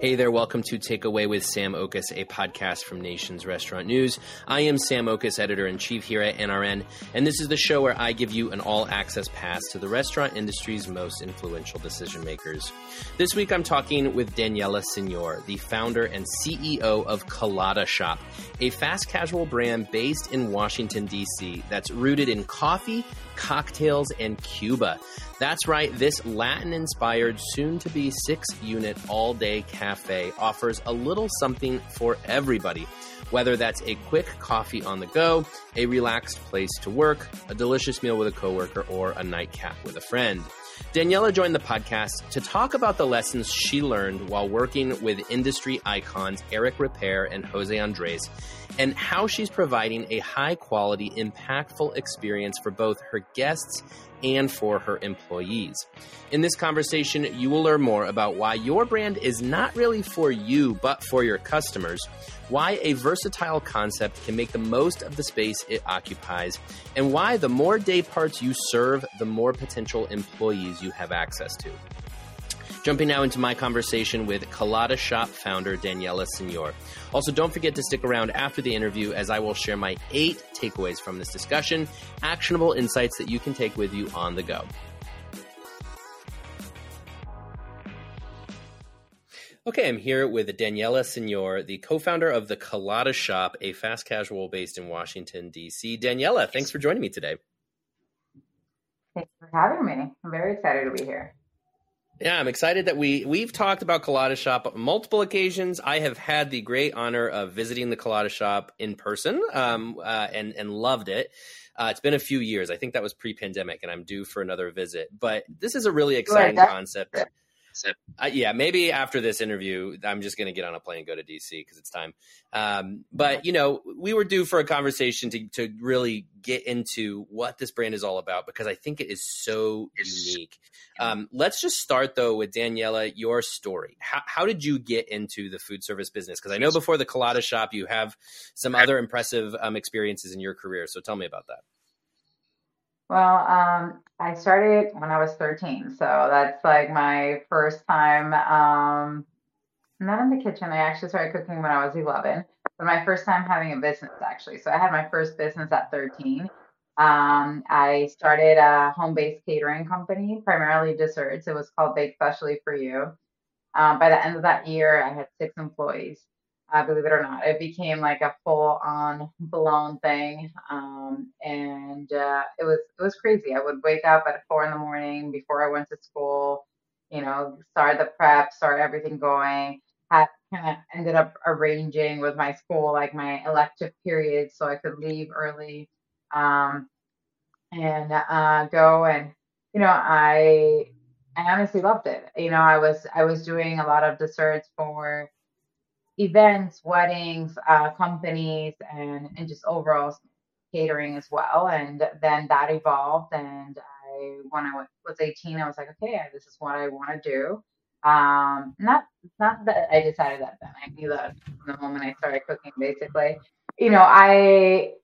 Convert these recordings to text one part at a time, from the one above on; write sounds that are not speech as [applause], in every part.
Hey there, welcome to Take-Away with Sam Oches, a podcast from Nation's Restaurant News. I am Sam Oches, editor in chief here at NRN, and this is the show where I give you an all access pass to the restaurant industry's most influential decision makers. This week I'm talking with Daniella Senior, the founder and CEO of Colada Shop, a fast casual brand based in Washington, D.C., that's rooted in coffee, cocktails, and Cuba. That's right, this Latin inspired, soon to be six unit all day cafe offers a little something for everybody. Whether that's a quick coffee on the go, a relaxed place to work, a delicious meal with a coworker, or a nightcap with a friend. Daniella joined the podcast to talk about the lessons she learned while working with industry icons Eric Ripert and Jose Andres, and how she's providing a high quality, impactful experience for both her guests and for her employees. In this conversation, you will learn more about why your brand is not really for you, but for your customers, why a versatile concept can make the most of the space it occupies, and why the more day parts you serve, the more potential employees you have access to. Jumping now into my conversation with Colada Shop founder Daniella Senior. Also, don't forget to stick around after the interview as I will share my eight takeaways from this discussion, actionable insights that you can take with you on the go. Okay, I'm here with Daniella Senior, the co-founder of the Colada Shop, a fast casual based in Washington, D.C. Daniella, thanks for joining me today. Thanks for having me. I'm very excited to be here. Yeah, I'm excited that we we've talked about Colada Shop on multiple occasions. I have had the great honor of visiting the Colada Shop in person, um, uh, and and loved it. Uh, it's been a few years. I think that was pre-pandemic, and I'm due for another visit. But this is a really exciting right, concept. So, uh, yeah, maybe after this interview, I'm just going to get on a plane and go to DC because it's time. Um, but you know, we were due for a conversation to to really get into what this brand is all about because I think it is so unique. Um, let's just start though with Daniella, your story. How, how did you get into the food service business? Because I know before the Colada Shop, you have some other impressive um, experiences in your career. So tell me about that. Well, um, I started when I was 13, so that's like my first time. Um, not in the kitchen. I actually started cooking when I was 11, but my first time having a business actually. So I had my first business at 13. Um, I started a home-based catering company, primarily desserts. It was called Bake Specially for You. Um, by the end of that year, I had six employees uh, believe it or not. It became like a full on blown thing. Um, and uh, it was it was crazy. I would wake up at four in the morning before I went to school, you know, start the prep, start everything going. Had kind of ended up arranging with my school like my elective periods so I could leave early um, and uh, go and you know I I honestly loved it. You know, I was I was doing a lot of desserts for events, weddings, uh, companies, and and just overall catering as well. And then that evolved, and I when I was 18, I was like, okay, this is what I want to do. Um, not not that I decided that then. I knew that from the moment I started cooking, basically. You know, I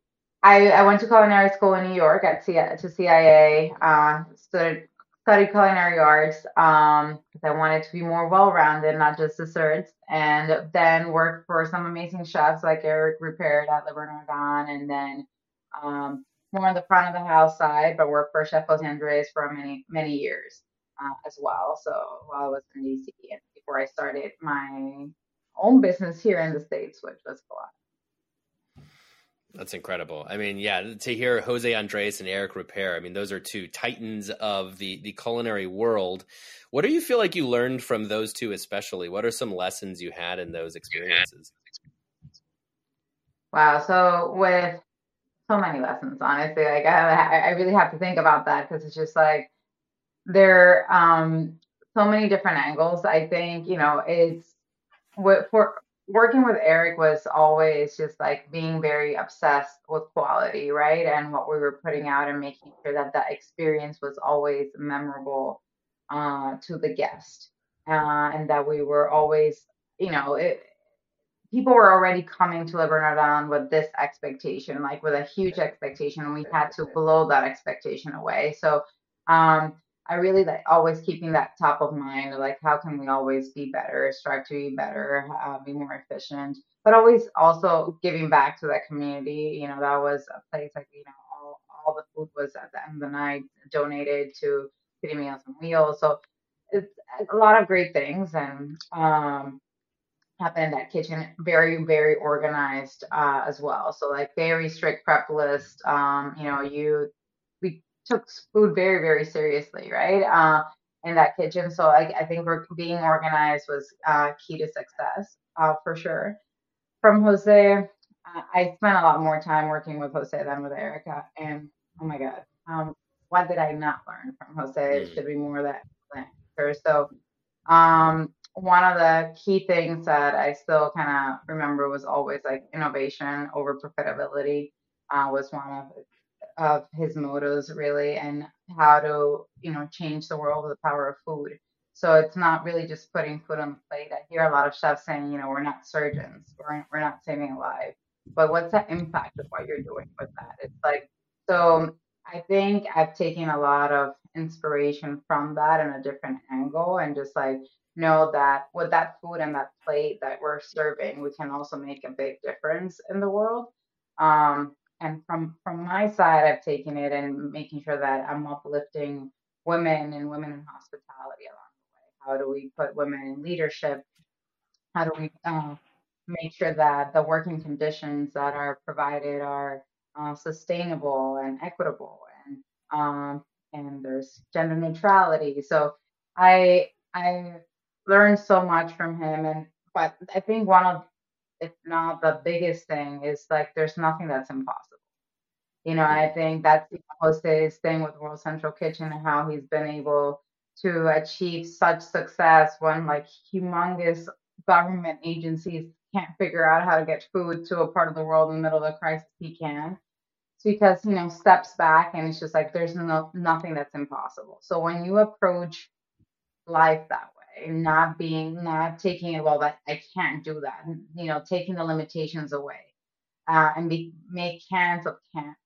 I, I went to culinary school in New York at C- to CIA. Uh, studied studied culinary arts um, because I wanted to be more well-rounded, not just desserts. And then worked for some amazing chefs like Eric Ripert at Le Bernardin, and then um, more on the front of the house side, but worked for Chef Jose Andres for many many years uh, as well. So while I was in DC, and before I started my own business here in the states, which was Colada. That's incredible. I mean, yeah, to hear Jose Andres and Eric Ripert, I mean, those are two titans of the the culinary world. What do you feel like you learned from those two, especially? What are some lessons you had in those experiences? Wow. So with so many lessons, honestly, like I, I really have to think about that because it's just like there um so many different angles. I think you know it's what for working with Eric was always just like being very obsessed with quality, right? And what we were putting out and making sure that that experience was always memorable uh, to the guest. Uh, and that we were always, you know, it, people were already coming to Le Bernardin with this expectation, like with a huge expectation, and we had to blow that expectation away. So, um, I really like always keeping that top of mind, like how can we always be better, strive to be better, uh, be more efficient, but always also giving back to that community. You know, that was a place like you know all all the food was at the end of the night donated to City Meals and Wheels. So it's a lot of great things and um happen in that kitchen. Very very organized uh, as well. So like very strict prep list. Um, you know, you took food very, very seriously, right? Uh, in that kitchen. So I, I think being organized was uh, key to success uh, for sure. From Jose, I spent a lot more time working with Jose than with Erica. And oh my God, um, what did I not learn from Jose? It mm. should be more that So um, one of the key things that I still kind of remember was always like innovation over profitability uh, was one of of his motives really and how to you know change the world with the power of food. So it's not really just putting food on the plate. I hear a lot of chefs saying you know we're not surgeons. We're, we're not saving a life. But what's the impact of what you're doing with that? It's like so i think i've taken a lot of inspiration from that in a different angle and just like know that with that food and that plate that we're serving we can also make a big difference in the world. Um, and from from my side i've taken it and making sure that i'm uplifting women and women in hospitality along the way. How do we put women in leadership? How do we uh, make sure that the working conditions that are provided are uh, sustainable and equitable and um, and there's gender neutrality? So i i learned so much from him and but i think one of if not the biggest thing, is like there's nothing that's impossible. You know, I think that's the Jose's thing with World Central Kitchen and how he's been able to achieve such success when like humongous government agencies can't figure out how to get food to a part of the world in the middle of a crisis he can. It's because, you know, steps back and it's just like there's no nothing that's impossible. So when you approach life that not being not taking it well that i can't do that you know taking the limitations away uh, and be, make cans of cans.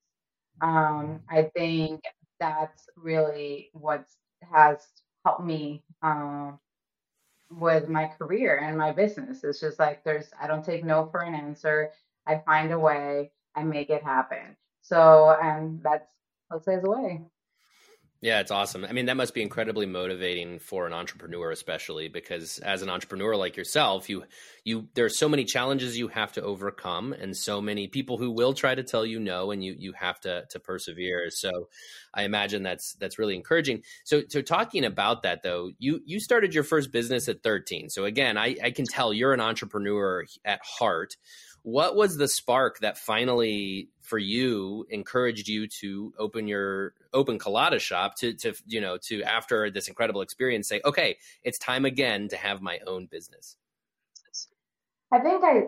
Um, i think that's really what has helped me uh, with my career and my business. It's just like there's i don't take no for an answer. I find a way. I make it happen. So and that's jose's way yeah, it's awesome. I mean, that must be incredibly motivating for an entrepreneur, especially because as an entrepreneur like yourself, you you there are so many challenges you have to overcome, and so many people who will try to tell you no, and you you have to to persevere. So, I imagine that's that's really encouraging. So, so talking about that though, you you started your first business at 13. So again, I, I can tell you're an entrepreneur at heart what was the spark that finally for you encouraged you to open your open colada shop to to you know to after this incredible experience say okay it's time again to have my own business. I think i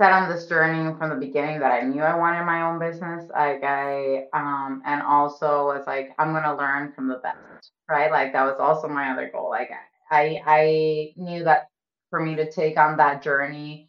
set on this journey from the beginning that i knew i wanted my own business. Like i um and also was like i'm gonna learn from the best right? Like that was also my other goal. Like i i knew that for me to take on that journey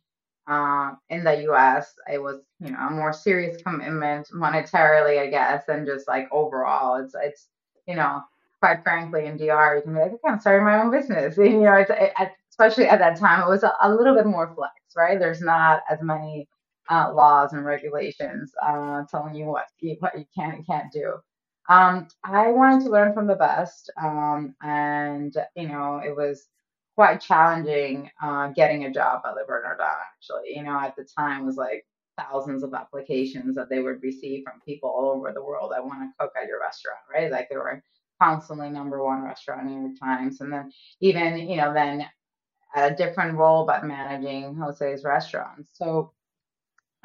uh, in the US, it was, you know, a more serious commitment monetarily, I guess, and just like overall, it's, it's, you know, quite frankly, in DR, you can be like, okay, I'm starting my own business. And, [laughs] you know, it's, it, especially at that time, it was a, a, little bit more flex, right? There's not as many uh, laws and regulations uh, telling you what you, what you can and can't do. Um, I wanted to learn from the best, um, and you know, it was quite challenging uh, getting a job, it or not. Actually, you know, at the time was like thousands of applications that they would receive from people all over the world that want to cook at your restaurant, right? Like they were constantly number one restaurant in New York Times, and then even you know then at a different role, but managing Jose's restaurants. So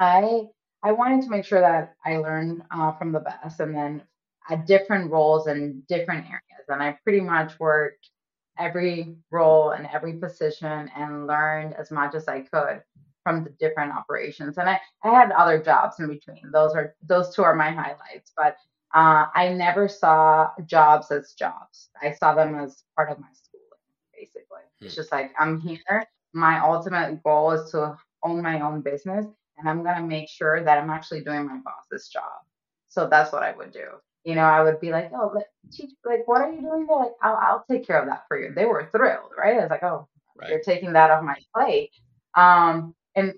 I I wanted to make sure that I learned uh, from the best, and then at different roles in different areas, and I pretty much worked every role and every position and learned as much as I could from the different operations. And I, I had other jobs in between. Those are those two are my highlights. But uh, I never saw jobs as jobs. I saw them as part of my schooling, basically. Hmm. It's just like I'm here. My ultimate goal is to own my own business and I'm gonna make sure that I'm actually doing my boss's job. So that's what I would do. You know, I would be like, oh, let, teach, like, what are you doing there? Like, I'll, I'll take care of that for you. They were thrilled, right? I was like, oh, right. you're taking that off my plate. Um, and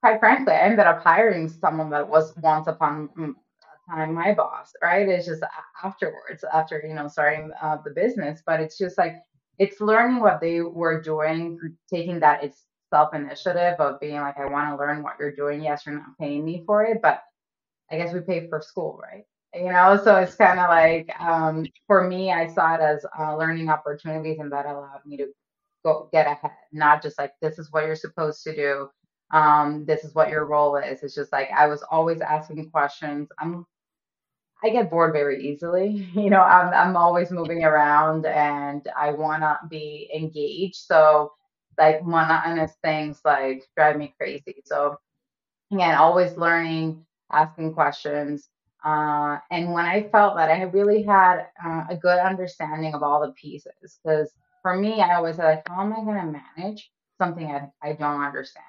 quite frankly, I ended up hiring someone that was once upon a time my boss, right? It's just afterwards, after, you know, starting uh, the business, but it's just like, it's learning what they were doing, taking that it's self initiative of being like, I want to learn what you're doing. Yes, you're not paying me for it, but I guess we pay for school, right? You know, so it's kind of like um, for me, I saw it as uh, learning opportunities, and that allowed me to go get ahead, not just like this is what you're supposed to do. Um, this is what your role is. It's just like I was always asking questions. I'm I get bored very easily. [laughs] You know, I'm I'm always moving around and I want to be engaged. So like monotonous things like drive me crazy. So again, always learning, asking questions. Uh, and when I felt that I really had uh, a good understanding of all the pieces, because for me, I always said, like, how am I going to manage something I, I don't understand?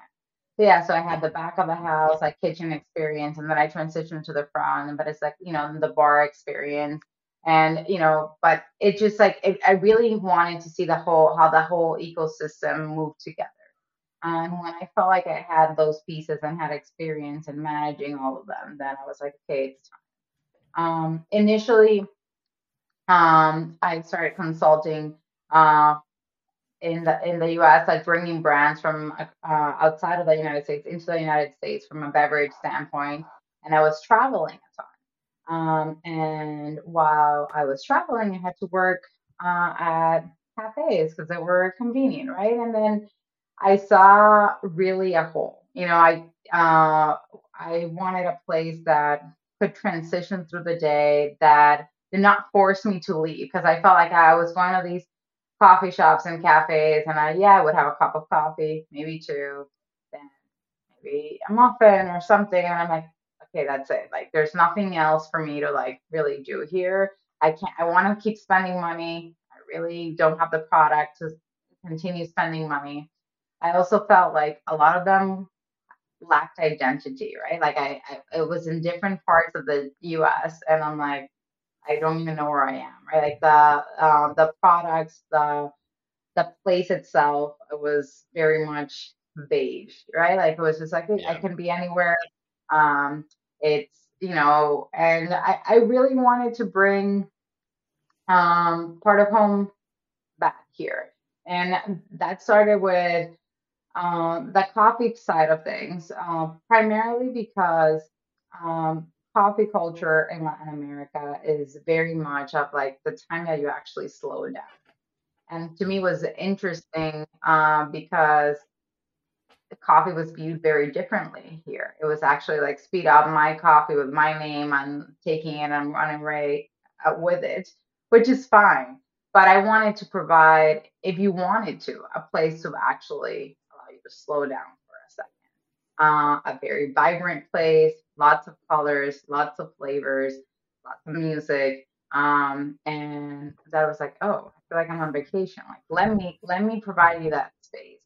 Yeah, so I had the back of the house, like kitchen experience, and then I transitioned to the front, but it's like, you know, the bar experience. And, you know, but it just like, it, I really wanted to see the whole, how the whole ecosystem moved together. And when I felt like I had those pieces and had experience in managing all of them, then I was like, okay, it's time. Um, initially, um, I started consulting uh, in the in the U.S., like bringing brands from uh, outside of the United States into the United States from a beverage standpoint, and I was traveling a ton. Um, and while I was traveling, I had to work uh, at cafes because they were convenient, right? And then I saw really a hole. You know, I uh, I wanted a place that could transition through the day that did not force me to leave because I felt like I was going to these coffee shops and cafes, and I yeah I would have a cup of coffee, maybe two, then maybe a muffin or something, and I'm like, okay, that's it. Like, there's nothing else for me to like really do here. I can't. I want to keep spending money. I really don't have the product to continue spending money. I also felt like a lot of them lacked identity, right? Like I, I it was in different parts of the U.S. and I'm like, I don't even know where I am, right? Like the uh, the products, the the place itself was very much beige, right? Like it was just like yeah. I can be anywhere. Um, it's you know, and I, I really wanted to bring um, part of home back here, and that started with um, the coffee side of things, uh, primarily because um, coffee culture in Latin America is very much of like the time that you actually slow down. And to me was interesting um, because coffee was viewed very differently here. It was actually like speed up my coffee with my name. I'm taking it. I'm running right uh, with it, which is fine. But I wanted to provide, if you wanted to, a place to actually slow down for a second. Uh, a very vibrant place, lots of colors, lots of flavors, lots of music. Um, and that was like, oh, I feel like I'm on vacation. Like, let me let me provide you that space.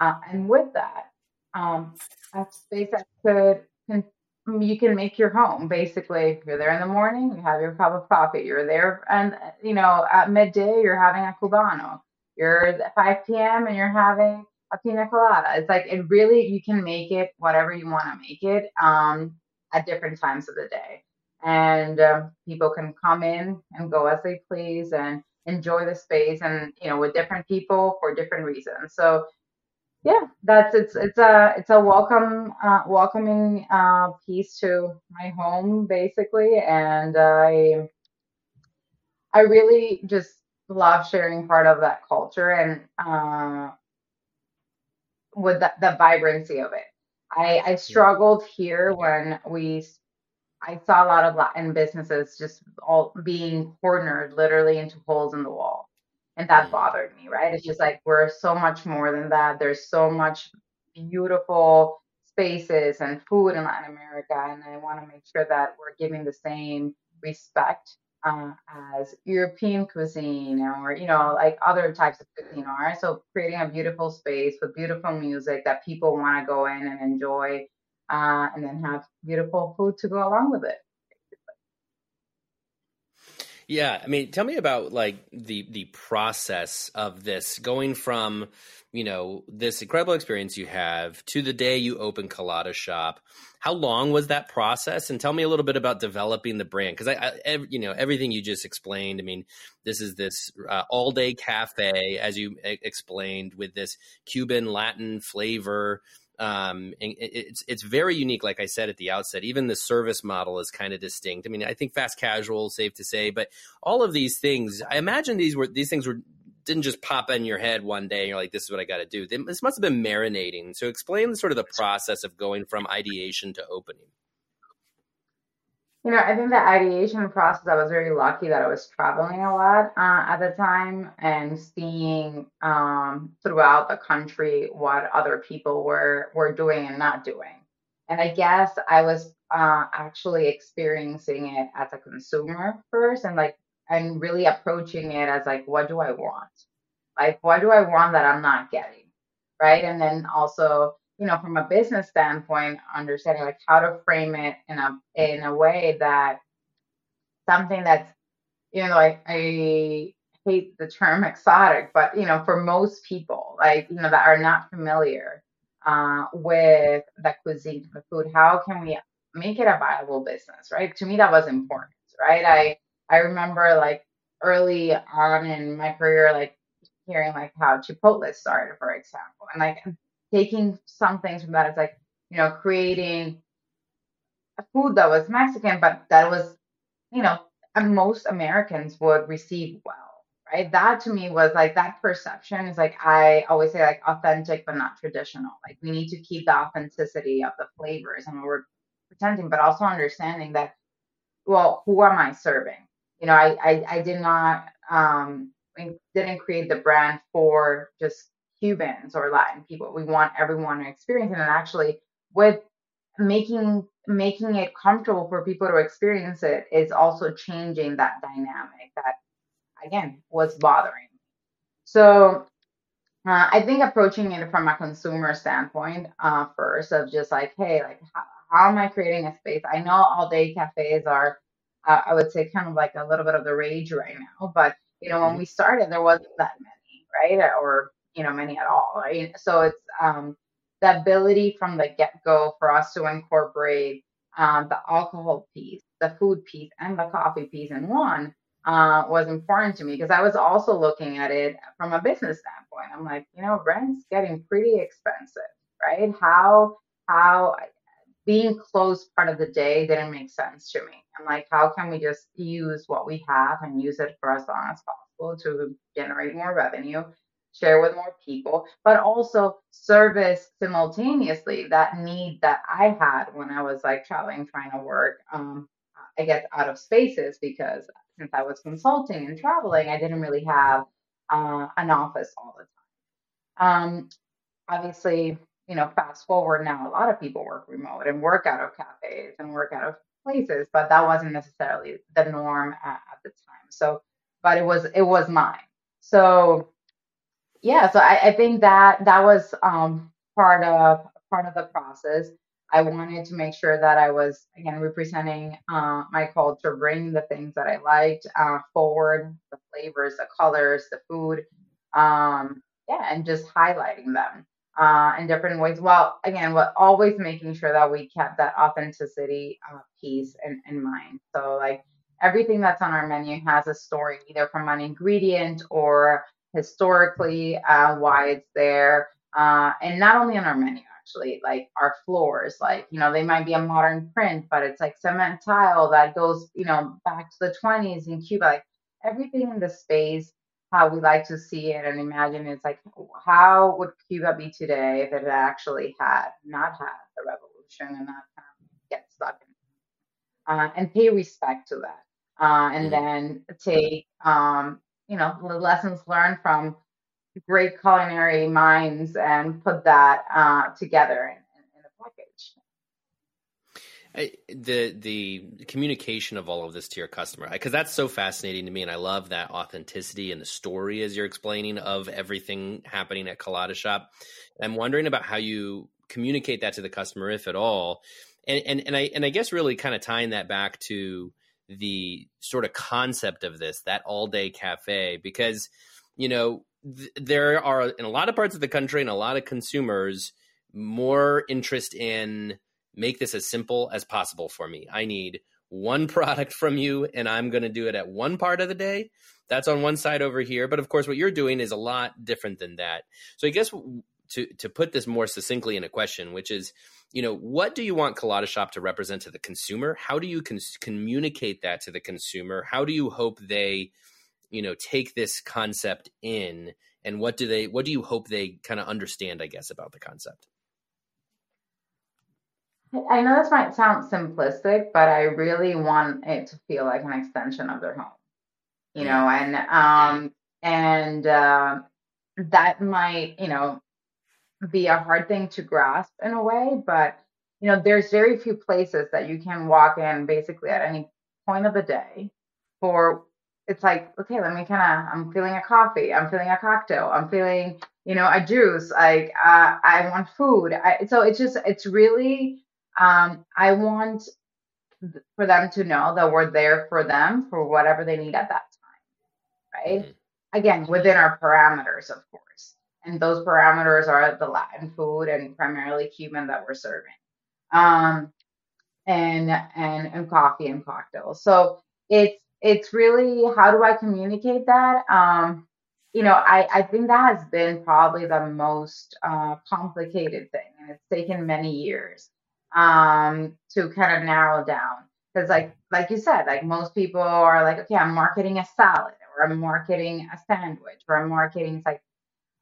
Uh, and with that, um, a space that could you can make your home. Basically, you're there in the morning, you have your cup of coffee. You're there, and you know at midday you're having a cubano. You're at 5 p.m. and you're having a pina colada. It's like it really you can make it whatever you want to make it. Um, at different times of the day. And um, people can come in and go as they please and enjoy the space and, you know, with different people for different reasons. So, yeah, that's it's it's a it's a welcome uh, welcoming uh, piece to my home basically, and I I really just love sharing part of that culture and uh, with the, the vibrancy of it. I, I struggled here when we I saw a lot of Latin businesses just all being cornered literally into holes in the wall. And that bothered me, right? It's just like we're so much more than that. There's so much beautiful spaces and food in Latin America. And I want to make sure that we're giving the same respect uh, as European cuisine or, you know, like other types of cuisine are. So creating a beautiful space with beautiful music that people want to go in and enjoy uh, and then have beautiful food to go along with it. Yeah, I mean, tell me about like the the process of this going from you know this incredible experience you have to the day you open Colada Shop. How long was that process? And tell me a little bit about developing the brand because I, I you know, everything you just explained. I mean, this is this uh, all day cafe, as you explained, with this Cuban Latin flavor. Um, and it's it's very unique, like I said at the outset. Even the service model is kind of distinct. I mean, I think fast casual, safe to say, but all of these things, I imagine these were these things were didn't just pop in your head one day and you're like, this is what I got to do. This must have been marinating. So explain sort of the process of going from ideation to opening. You know, I think the ideation process, I was very lucky that I was traveling a lot uh, at the time and seeing um, throughout the country what other people were were doing and not doing. And I guess I was uh, actually experiencing it as a consumer first, and like and really approaching it as like, what do I want? Like, what do I want that I'm not getting? Right. And then also, you know, from a business standpoint, understanding like how to frame it in a in a way that something that's, you know, like I hate the term exotic, but you know, for most people, like, you know, that are not familiar uh, with the cuisine, the food, how can we make it a viable business, right? To me, that was important, right? I I remember like early on in my career, like hearing like how Chipotle started, for example, and like taking some things from that. It's like you know creating a food that was Mexican, but that was you know most Americans would receive well. Right. That to me was like that perception is like I always say like authentic but not traditional. Like we need to keep the authenticity of the flavors and we're pretending, but also understanding that well, who am I serving? you know, I, I, I did not, um, didn't create the brand for just Cubans or Latin people. We want everyone to experience it. And actually, with making making it comfortable for people to experience it is also changing that dynamic that again was bothering. So uh, I think approaching it from a consumer standpoint uh, first of just like, hey, like how, how am I creating a space? I know all day cafes are uh, I would say kind of like a little bit of the rage right now. But you know, when mm-hmm. we started, there wasn't that many, right? Or you know, many at all, right? So it's um, the ability from the get go for us to incorporate um, the alcohol piece, the food piece, and the coffee piece in one uh, was important to me because I was also looking at it from a business standpoint. I'm like, you know, rent's getting pretty expensive, right? How how being closed part of the day didn't make sense to me. I'm like, how can we just use what we have and use it for as long as possible to generate more revenue, share with more people, but also service simultaneously that need that I had when I was like traveling, trying to work, um, I guess, out of spaces because since I was consulting and traveling, I didn't really have uh, an office all the time. Um, obviously, you know, fast forward now, a lot of people work remote and work out of cafes and work out of places, but that wasn't necessarily the norm at, at the time. So, but it was it was mine. So, yeah. So I, I think that that was um, part of part of the process. I wanted to make sure that I was again representing uh, my culture, bringing the things that I liked uh, forward, the flavors, the colors, the food, um, yeah, and just highlighting them uh, in different ways. Well, again, but always making sure that we kept that authenticity uh, piece in, in mind. So, like everything that's on our menu has a story, either from an ingredient or historically uh, why it's there. Uh, and not only on our menu, actually, like our floors, like, you know, they might be a modern print, but it's like cement tile that goes, you know, back to the 20s in Cuba. Like everything in the space how we like to see it and imagine it's like how would Cuba be today if it actually had not had the revolution and not get stuck in uh, and pay respect to that uh, and mm-hmm. then take um, you know the lessons learned from great culinary minds and put that uh, together in a package. I, the the communication of all of this to your customer because that's so fascinating to me and I love that authenticity and the story as you're explaining of everything happening at Colada Shop. I'm wondering about how you communicate that to the customer, if at all, and and and I and I guess really kind of tying that back to the sort of concept of this, that all day cafe, because, you know, th- there are in a lot of parts of the country and a lot of consumers more interest in make this as simple as possible for me. I need one [laughs] product from you and I'm going to do it at one part of the day. That's on one side over here. But of course, what you're doing is a lot different than that. So I guess to, to put this more succinctly in a question, which is, you know, what do you want Colada Shop to represent to the consumer? How do you con- communicate that to the consumer? How do you hope they, you know, take this concept in? And what do they, what do you hope they kind of understand, I guess, about the concept? I know this might sound simplistic, but I really want it to feel like an extension of their home, you know, and, um, and, uh, that might, you know, be a hard thing to grasp in a way, but you know, there's very few places that you can walk in basically at any point of the day for it's like, okay, let me kind of, I'm feeling a coffee, I'm feeling a cocktail, I'm feeling, you know, a juice, like, uh, I want food. I, so it's just, it's really, um, I want for them to know that we're there for them for whatever they need at that time, right? Mm-hmm. Again, within our parameters, of course and those parameters are the Latin food and primarily Cuban that we're serving, um, and and and coffee and cocktails. So it's it's really how do I communicate that? Um, you know, I I think that has been probably the most uh, complicated thing, and it's taken many years um, to kind of narrow down. Because like like you said, like most people are like, okay, I'm marketing a salad, or I'm marketing a sandwich, or I'm marketing it's like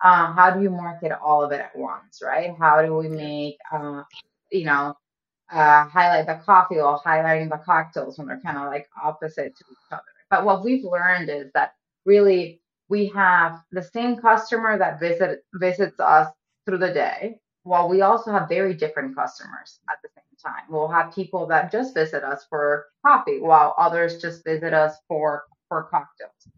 uh, how do you market all of it at once, right? How do we make, uh, you know, uh, highlight the coffee while highlighting the cocktails when they're kind of like opposite to each other? But what we've learned is that really we have the same customer that visit visits us through the day, while we also have very different customers at the same time. We'll have people that just visit us for coffee, while others just visit us for for cocktails.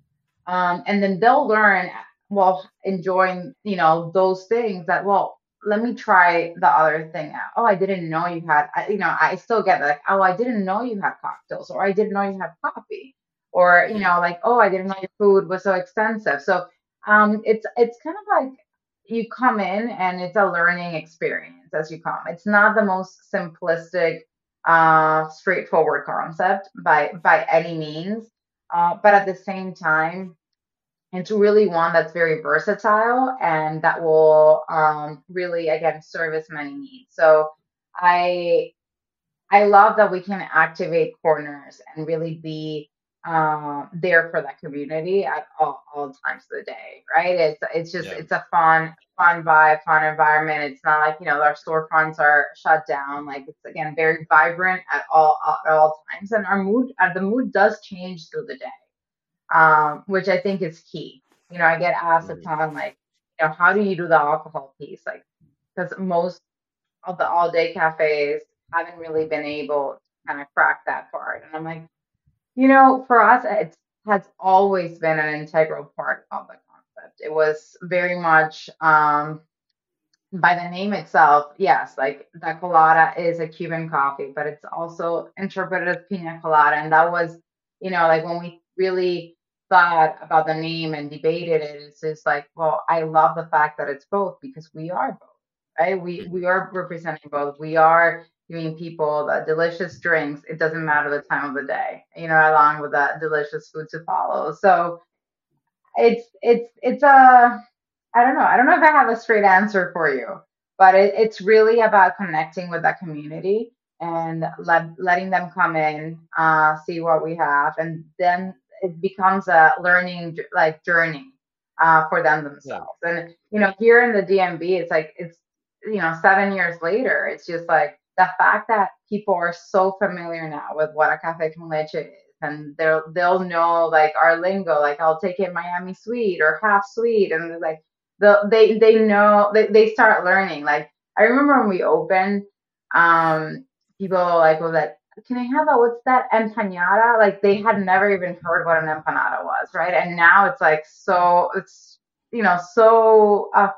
Um, and then they'll learn while enjoying, you know, those things that, well, let me try the other thing out. Oh, I didn't know you had, you know, I still get like, oh, I didn't know you had cocktails or I didn't know you had coffee or, you know, like, oh, I didn't know your food was so expensive. So, um, it's, it's kind of like you come in and it's a learning experience as you come. It's not the most simplistic, uh, straightforward concept by, by any means. Uh, but at the same time, it's really one that's very versatile and that will um, really again service many needs. So i i love that we can activate corners and really be uh, there for that community at all, all times of the day right? It's it's just yeah. it's a fun fun vibe fun environment. It's not like you know our storefronts are shut down. Like it's again very vibrant at all at all times and our mood uh, the mood does change through the day um, which I think is key. You know, I get asked a ton, like, you know, how do you do the alcohol piece? Like, because most of the all day cafes haven't really been able to kind of crack that part. And I'm like, you know, for us, it has always been an integral part of the concept. It was very much, um, by the name itself, yes, like the colada is a Cuban coffee, but it's also interpreted as pina colada. And that was, you know, like when we really thought about the name and debated it, it's just like, well, I love the fact that it's both because we are both, right? We we are representing both. We are giving people the delicious drinks. It doesn't matter the time of the day, you know, along with that delicious food to follow. So it's it's it's a I don't know. I don't know if I have a straight answer for you, but it, it's really about connecting with that community and let, letting them come in, uh, see what we have, and then it becomes a learning like journey uh, for them themselves. Yeah. And you know, here in the DMV, it's like it's you know seven years later, it's just like the fact that people are so familiar now with what a cafe con leche is, and they'll they'll know like our lingo, like I'll take it Miami sweet or half sweet, and like the they they know they they start learning. Like I remember when we opened, um, people like was like can I have a what's that empanada? Like they had never even heard what an empanada was, right? And now it's like so it's you know so uh,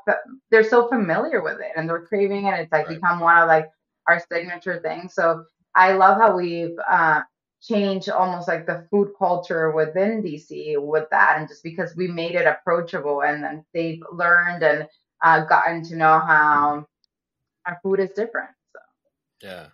they're so familiar with it and they're craving it. It's like right. become one of like our signature things. So I love how we've uh, change almost like the food culture within DC with that, and just because we made it approachable, and then they've learned and uh, gotten to know how our food is different. So. Yeah,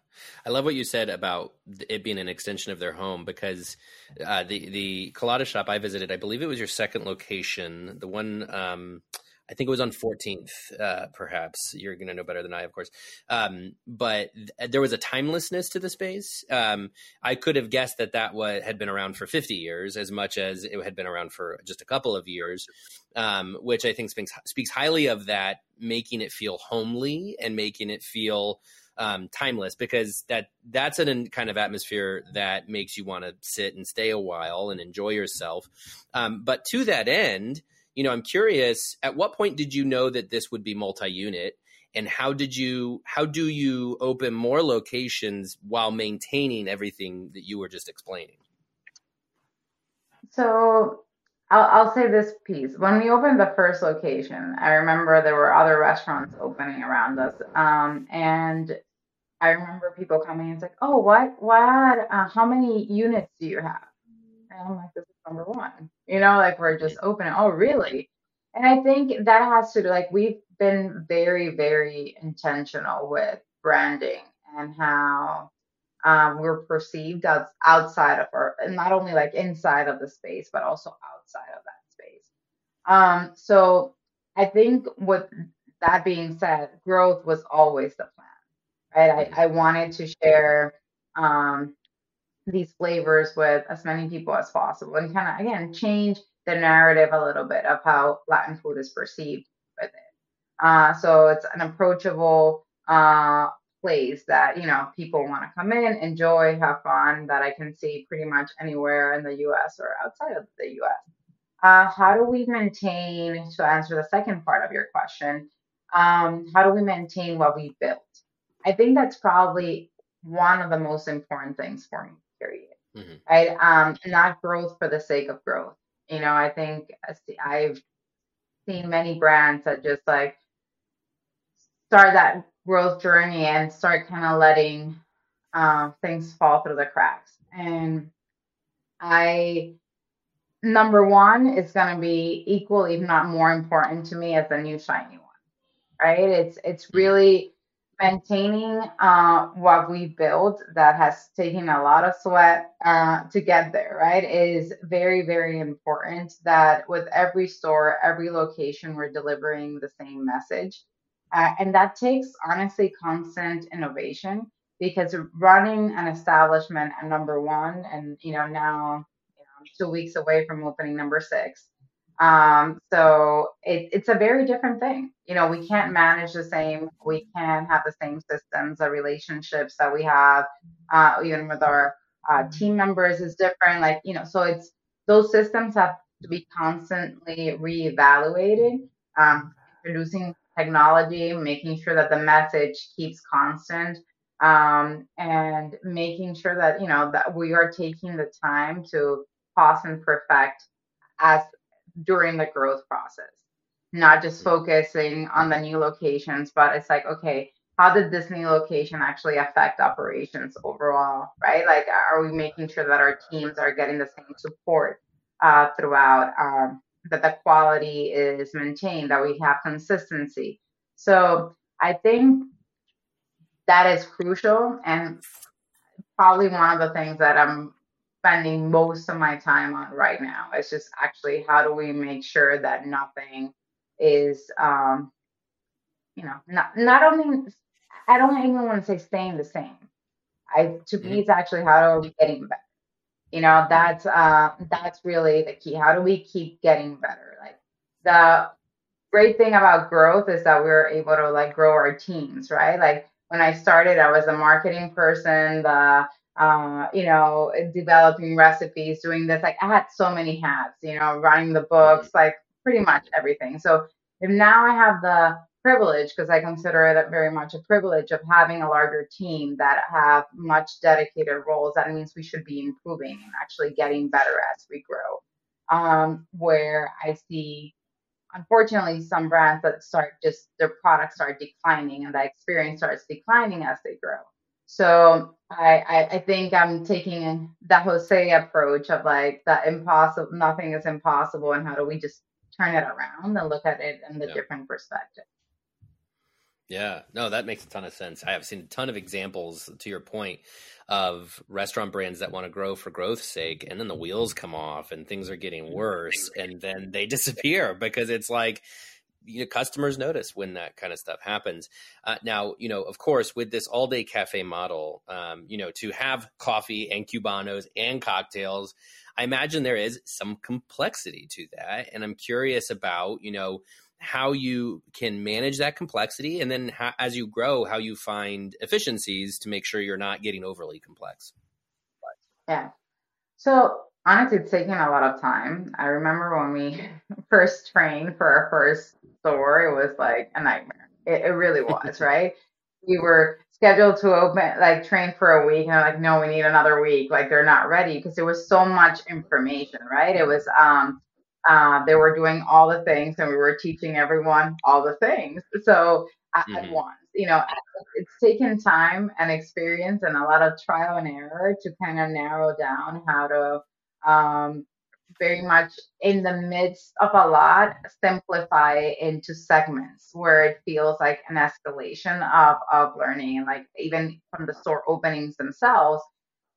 I love what you said about it being an extension of their home because uh, the the colada shop I visited, I believe it was your second location, the one. Um, I think it was on 14th, uh, perhaps. You're going to know better than I, of course. Um, but th- there was a timelessness to the space. Um, I could have guessed that that was, had been around for 50 years as much as it had been around for just a couple of years, um, which I think speaks, speaks highly of that, making it feel homely and making it feel um, timeless because that that's an kind of atmosphere that makes you want to sit and stay a while and enjoy yourself. Um, but to that end, you know, I'm curious, at what point did you know that this would be multi-unit? And how did you how do you open more locations while maintaining everything that you were just explaining? So I'll, I'll say this piece. When we opened the first location, I remember there were other restaurants opening around us. Um, and I remember people coming and it's like, oh, what, what, uh, how many units do you have? And I'm like, this is number one. You know, like we're just opening. Oh, really? And I think that has to do, like, we've been very, very intentional with branding and how um, we're perceived as outside of our, and not only like inside of the space, but also outside of that space. Um, so I think with that being said, growth was always the right? I, I wanted to share um, these flavors with as many people as possible and kind of again change the narrative a little bit of how Latin food is perceived with it. Uh, so it's an approachable uh, place that you know people want to come in, enjoy, have fun. That I can see pretty much anywhere in the U.S. or outside of the U.S. Uh, how do we maintain? To answer the second part of your question, um, how do we maintain what we built? I think that's probably one of the most important things for me period. Mm-hmm. Right? Um, not growth for the sake of growth. You know, I think I've seen many brands that just like start that growth journey and start kind of letting uh, things fall through the cracks. And I, number one, is going to be equal, if not more important to me as the new shiny one. Right? It's it's mm-hmm. really maintaining uh, what we built that has taken a lot of sweat uh, to get there, right, is very, very important that with every store, every location, we're delivering the same message. Uh, and that takes honestly constant innovation because running an establishment at number one, and you know, now you know, two weeks away from opening number six um, so it, it's a very different thing. You know, we can't manage the same, we can't have the same systems or relationships that we have, uh, even with our uh, team members is different. Like, you know, so it's those systems have to be constantly reevaluated, um, introducing technology, making sure that the message keeps constant. Um, and making sure that you know that we are taking the time to pause and perfect as during the growth process, not just focusing on the new locations, but it's like, okay, how did this new location actually affect operations overall, right? Like, are we making sure that our teams are getting the same support uh, throughout, um, that the quality is maintained, that we have consistency? So I think that is crucial and probably one of the things that I'm spending most of my time on right now. It's just actually how do we make sure that nothing is, um, you know, not not only I don't even want to say staying the same. I to mm-hmm. me it's actually how are we getting better. You know, that's uh that's really the key. How do we keep getting better? Like the great thing about growth is that we're able to like grow our teams, right? Like when I started, I was a marketing person, the uh, you know, developing recipes, doing this. Like I had so many hats, you know, running the books, like pretty much everything. So if now I have the privilege, because I consider it very much a privilege of having a larger team that have much dedicated roles, that means we should be improving and actually getting better as we grow. Um, where I see unfortunately some brands that start just their products start declining and the experience starts declining as they grow So I, I, I think I'm taking the Jose approach of like that impossible, nothing is impossible, and how do we just turn it around and look at it in the Yeah. different perspective. Yeah, no, that makes a ton of sense. I have seen a ton of examples, to your point, of restaurant brands that want to grow for growth's sake, and then the wheels come off and things are getting worse, and then they [laughs] disappear because it's like you know, customers notice when that kind of stuff happens. Uh, now, you know, of course, with this all day cafe model, um, you know, to have coffee and cubanos and cocktails, I imagine there is some complexity to that, and I'm curious about, you know how you can manage that complexity and then how, as you grow how you find efficiencies to make sure you're not getting overly complex Yeah. So honestly, it's taken a lot of time. I remember when we [laughs] first trained for our first store, it was like a nightmare. It, it really [laughs] was, right? We were scheduled to open, like train for a week, and I'm like, no, we need another week. Like they're not ready because there was so much information, right? It was um uh, they were doing all the things and we were teaching everyone all the things. So at, at once, you know, it's taken time and experience and a lot of trial and error to kind of narrow down how to um, very much in the midst of a lot simplify into segments where it feels like an escalation of, of learning like even from the store openings themselves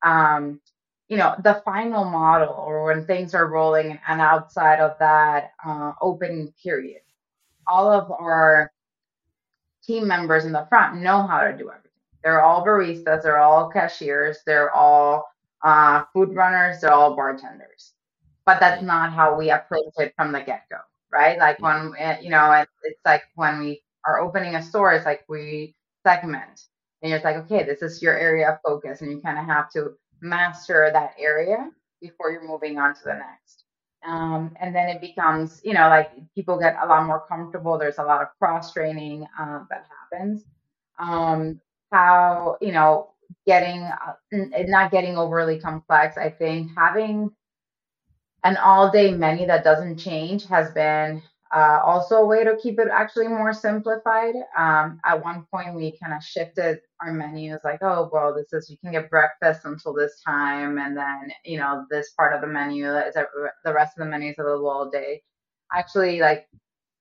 um, you know, the final model or when things are rolling and outside of that uh, opening period, all of our team members in the front know how to do everything. They're all baristas, they're all cashiers, they're all uh, food runners, they're all bartenders. But that's not how we approach it from the get go, right? Like when, eh, you know, it's like when we are opening a store, it's like we segment. And you're like, okay, this is your area of focus, and you kind of have to master that area before you're moving on to the next. Um, and then it becomes, you know, like people get a lot more comfortable. There's a lot of cross training uh, that happens. Um, how, you know, getting, uh, not getting overly complex. I think having an all day menu that doesn't change has been uh, also a way to keep it actually more simplified. Um, at one point, we kind of shifted our menus like, oh, well, this is you can get breakfast until this time, and then you know this part of the menu is the rest of the menu is available all day. Actually, like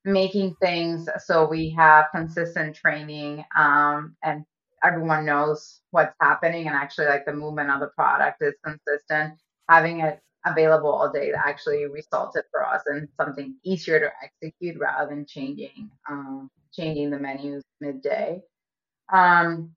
making things so we have consistent training um, and everyone knows what's happening and actually like the movement of the product is consistent having it available all day that actually resulted for us in something easier to execute rather than changing um, changing the menus midday um,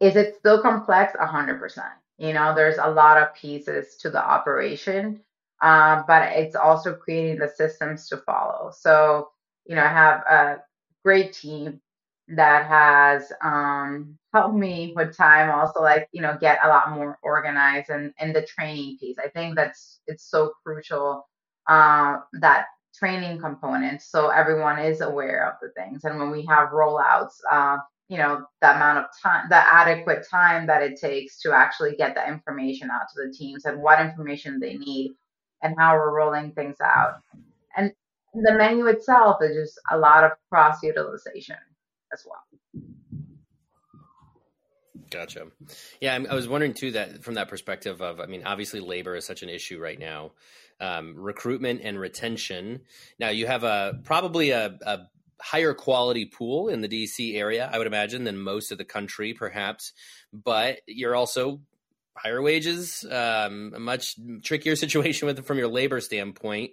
is it still complex? A hundred percent. You know, there's a lot of pieces to the operation, uh, but it's also creating the systems to follow. So, you know, I have a great team that has um, helped me with time. Also, like you know, get a lot more organized and and the training piece. I think that's it's so crucial uh, that training component so everyone is aware of the things and when we have rollouts uh, you know the amount of time the adequate time that it takes to actually get the information out to the teams and what information they need and how we're rolling things out and the menu itself is just a lot of cross utilization as well Gotcha. Yeah, I'm, was wondering too that from that perspective of, I mean, obviously labor is such an issue right now, um, recruitment and retention. Now you have a probably a, a higher quality pool in the DC area, I would imagine, than most of the country, perhaps. But you're also higher wages, um, a much trickier [laughs] situation with from your labor standpoint.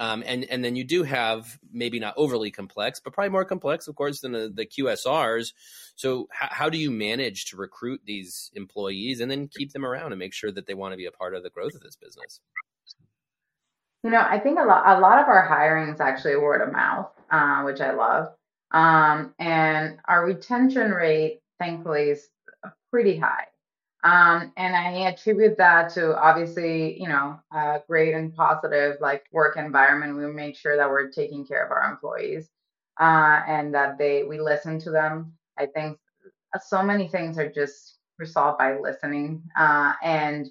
Um, and and then you do have maybe not overly complex, but probably more complex, of course, than the, the QSRs. So how, how do you manage to recruit these employees and then keep them around and make sure that they want to be a part of the growth of this business? You know, I think a lot a lot of our hiring is actually word of mouth, uh, which I love. Um, and our retention rate, thankfully, is pretty high. Um, and I attribute that to obviously, you know, a great and positive like work environment. We make sure that we're taking care of our employees uh, and that they we listen to them. I think so many things are just resolved by listening uh, and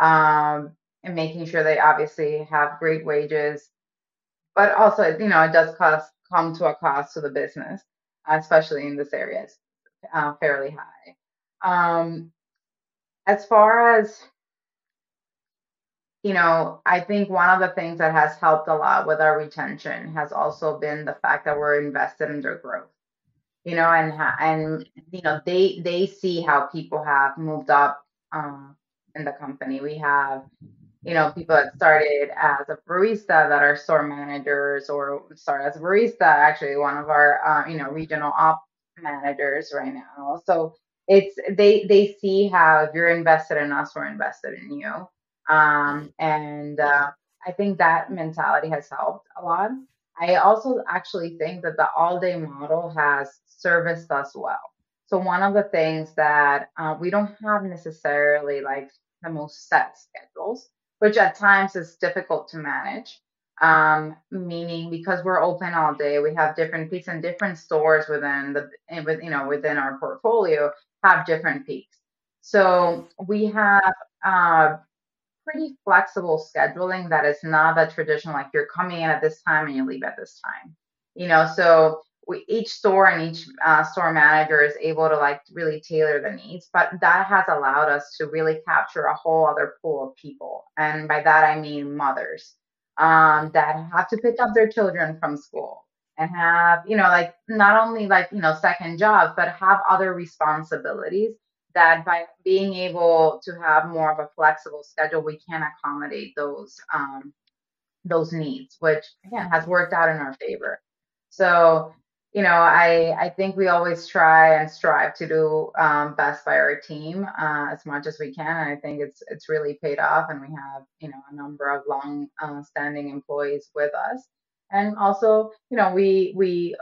um, and making sure they obviously have great wages, but also, you know, it does cost come to a cost to the business, especially in this area, it's uh, fairly high. Um, as far as you know, I think one of the things that has helped a lot with our retention has also been the fact that we're invested in their growth. You know, and and you know they they see how people have moved up um, in the company. We have you know people that started as a barista that are store managers or started as a barista. Actually, one of our uh, you know regional op managers right now. So it's they they see how if you're invested in us, we're invested in you um, and uh, I think that mentality has helped a lot. I also actually think that the all day model has serviced us well. So, one of the things that uh, we don't have necessarily like the most set schedules, which at times is difficult to manage. Um, meaning because we're open all day, we have different peaks and different stores within the, with, you know, within our portfolio have different peaks. So we have uh, pretty flexible scheduling that is not a traditional like you're coming in at this time and you leave at this time. You know so we, each store and each uh, store manager is able to like really tailor the needs but that has allowed us to really capture a whole other pool of people. And by that i mean mothers um, that have to pick up their children from school and have you know like not only like you know second jobs but have other responsibilities that by being able to have more of a flexible schedule, we can accommodate those um, those needs, which again has worked out in our favor. So, you know, I I think we always try and strive to do um, best by our team uh, as much as we can. And I think it's it's really paid off, and we have you know a number of long uh, standing employees with us. And also, you know, we we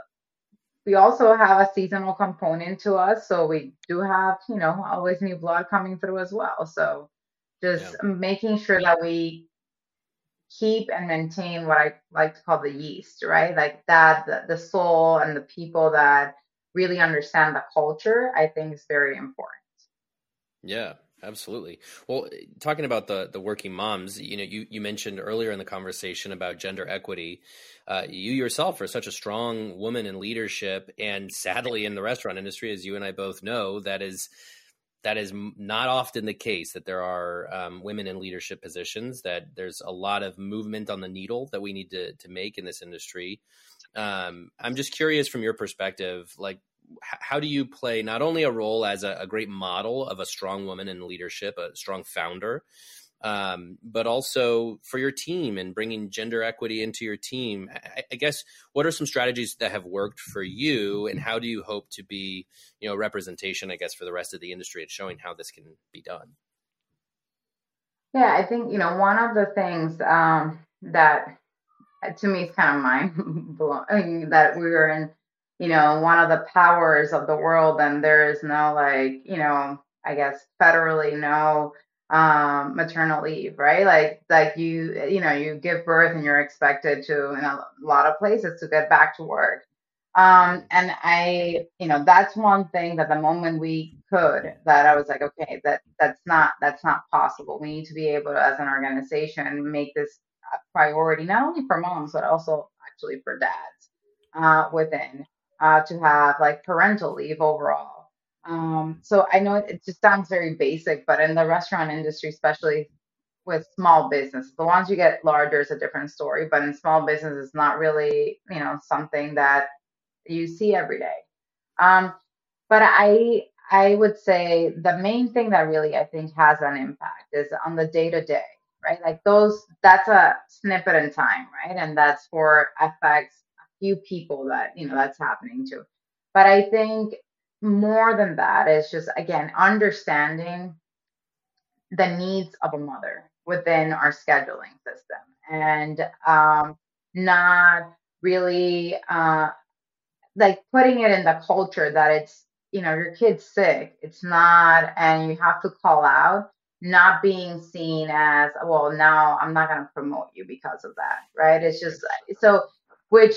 we also have a seasonal component to us. So we do have, you know, always new blood coming through as well. So just yeah. making sure that we keep and maintain what I like to call the yeast, right? Like that, the, the soul and the people that really understand the culture, I think is very important. Yeah, Absolutely. Well, talking about the the working moms, you know, you you mentioned earlier in the conversation about gender equity. Uh, you yourself are such a strong woman in leadership, and sadly, in the restaurant industry, as you and I both know, that is that is not often the case. That there are um, women in leadership positions. That there's a lot of movement on the needle that we need to to make in this industry. Um, I'm just curious from your perspective, like how do you play not only a role as a, a, great model of a strong woman in leadership, a strong founder, um, but also for your team and bringing gender equity into your team? I, I, guess what are some strategies that have worked for you, and how do you hope to be, you know, representation? I guess for the rest of the industry at showing how this can be done. Yeah, I think you know one of the things um, that to me is kind of mind blowing [laughs] that we were in you know, one of the powers of the world, and there is no like, you know, I guess federally no um maternal leave, right? Like like you you know, you give birth and you're expected to in a lot of places to get back to work. Um and I, you know, that's one thing that the moment we could that I was like, okay, that that's not that's not possible. We need to be able to as an organization make this a priority not only for moms but also actually for dads uh within uh, to have like parental leave overall. Um, so I know it, it just sounds very basic, but in the restaurant industry, especially with small business, the ones you get larger is a different story. But in small business, it's not really you know something that you see every day. Um, but I I would say the main thing that really I think has an impact is on the day to day, right? Like those, that's a snippet in time, right? And that's for FX few people that you know that's happening to but i think more than that is just again understanding the needs of a mother within our scheduling system. And um, not really uh, like putting it in the culture that it's you know your kid's sick. It's not and you have to call out not being seen as well now i'm not going to promote you because of that right? It's just so which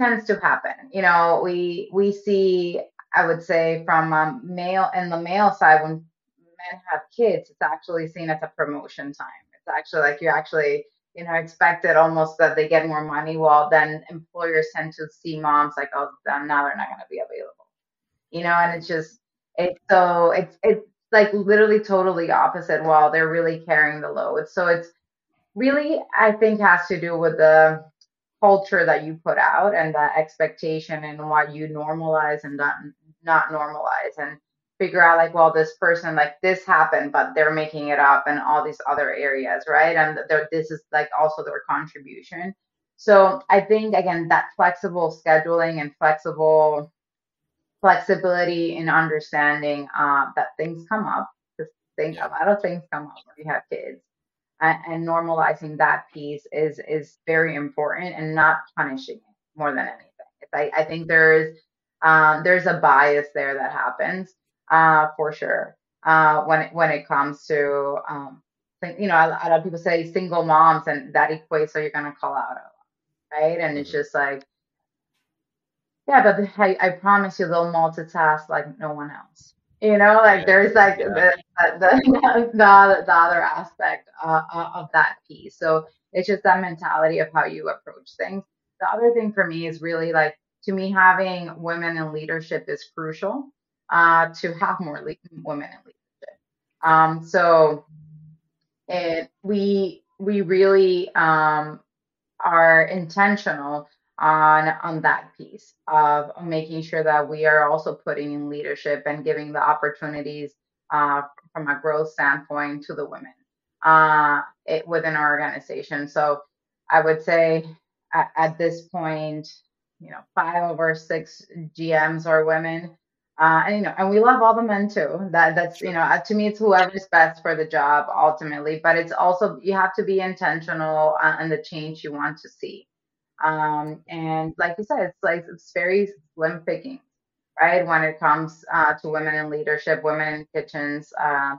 tends to happen. You know, we we see, I would say, from um, male and the male side when men have kids, it's actually seen as a promotion time. It's actually like you actually you know expected almost that they get more money. While then employers tend to see moms like, oh, now they're not going to be available. You know, and it's just It's so it's it's like literally totally opposite while they're really carrying the load. So it's really I think has to do with the culture that you put out and the expectation and what you normalize and not not normalize and figure out like well this person like this happened but they're making it up in all these other areas right? And this is like also their contribution. So i think again that flexible scheduling and flexible flexibility in understanding uh, that things come up. Because things a lot of things come up when you have kids and, and normalizing that piece is is very important and not punishing it more than anything I, I think there's um, there's a bias there that happens uh, for sure. Uh, when it, when it comes to um, you know, a lot of people say single moms, and that equates so you're gonna call out a lot, right? And it's mm-hmm. just like, yeah, but I, I promise you, they'll multitask like no one else. You know, like yeah. there's like yeah. the, the, [laughs] the, the other aspect uh, uh, of that piece. So it's just that mentality of how you approach things. The other thing for me is really like to me having women in leadership is crucial uh, to have more le- women in leadership. Um, so it, we we really um, are intentional on on that piece of making sure that we are also putting in leadership and giving the opportunities uh, from a growth standpoint to the women uh, it, within our organization. So I would say at, at this point, you know, five of our six GMs are women. Uh, and you know, and we love all the men too. That that's you know, to me, it's whoever's best for the job ultimately. But it's also you have to be intentional on the change you want to see. Um, and like you said, it's like it's very slim picking, right? When it comes uh, to women in leadership, women in kitchens, uh,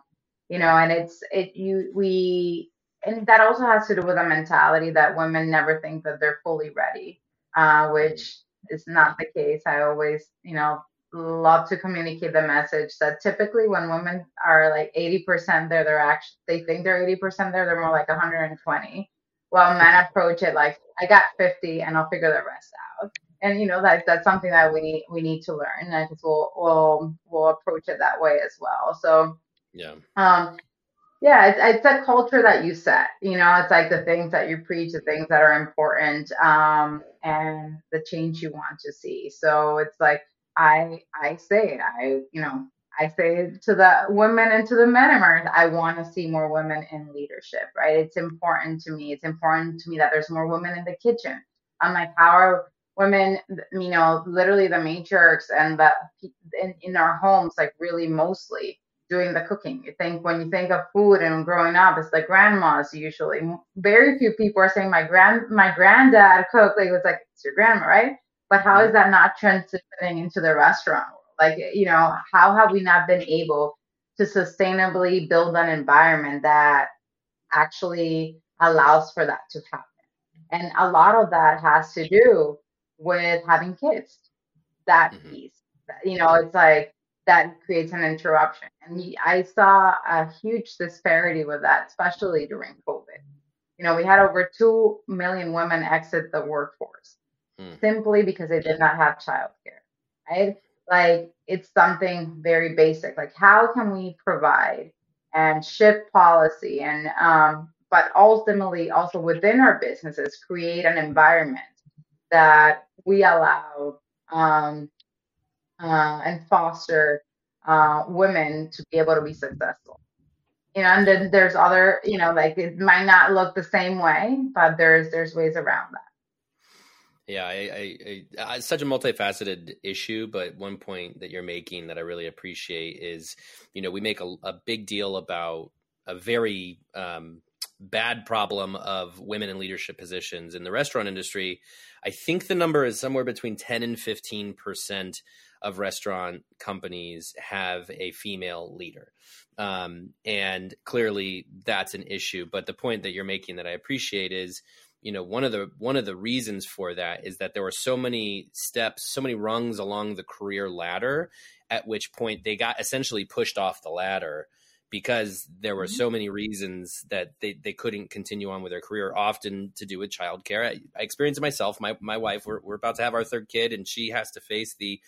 you know, and it's it you we and that also has to do with a mentality that women never think that they're fully ready, uh, which is not the case. I always, you know, love to communicate the message that typically when women are like 80% there, they're actually, they think they're 80% there, they're more like 120. While men approach it like, I got 50 and I'll figure the rest out. And you know, that that's something that we need, we need to learn. And I think we'll, we'll, we'll approach it that way as well. So, yeah. Um, yeah, it's, it's a culture that you set. You know, it's like the things that you preach, the things that are important, um, and the change you want to see. So it's like I I say it. I you know I say to the women and to the men emerged, I want to see more women in leadership, right? It's important to me. It's important to me that there's more women in the kitchen. I'm like, how are women, you know, literally the matriarchs and the in, in our homes, like really mostly doing the cooking. You think when you think of food and growing up, it's like grandmas usually. Very few people are saying my grand my granddad cooked. Like it was like it's your grandma, right? But how is that not transitioning into the restaurant? Like, you know, how have we not been able to sustainably build an environment that actually allows for that to happen? And a lot of that has to do with having kids. That mm-hmm. piece, you know, it's like that creates an interruption. And I saw a huge disparity with that, especially during COVID. You know, we had over 2 million women exit the workforce mm. simply because they did not have childcare, right? Like it's something very basic. Like how can we provide and shift policy and um, but ultimately also within our businesses create an environment that we allow um, uh, and foster uh, women to be able to be successful. You know, and then there's other, you know, like it might not look the same way, but there's there's ways around that. Yeah, I, I, I, it's such a multifaceted issue, but one point that you're making that I really appreciate is, you know, we make a, a big deal about a very um, bad problem of women in leadership positions in the restaurant industry. I think the number is somewhere between 10 and 15 percent of restaurant companies have a female leader. Um, and clearly that's an issue. But the point that you're making that I appreciate is, you know one of the one of the reasons for that is that there were so many steps so many rungs along the career ladder at which point they got essentially pushed off the ladder because there were mm-hmm. so many reasons that they, they couldn't continue on with their career often to do with childcare I, I experienced it myself my, my wife we're, we're about to have our third kid and she has to face the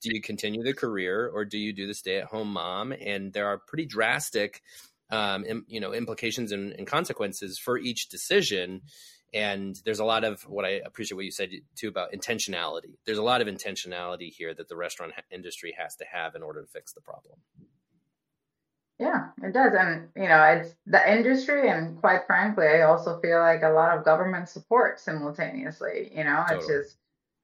do you continue the career or do you do the stay at home mom? And there are pretty drastic, um, you know, implications and, and consequences for each decision and there's a lot of what I appreciate what you said too about intentionality. There's a lot of intentionality here that the restaurant industry has to have in order to fix the problem. Yeah, it does. And, you know, it's the industry. And quite frankly, I also feel like a lot of government support simultaneously. You know, totally. it's just,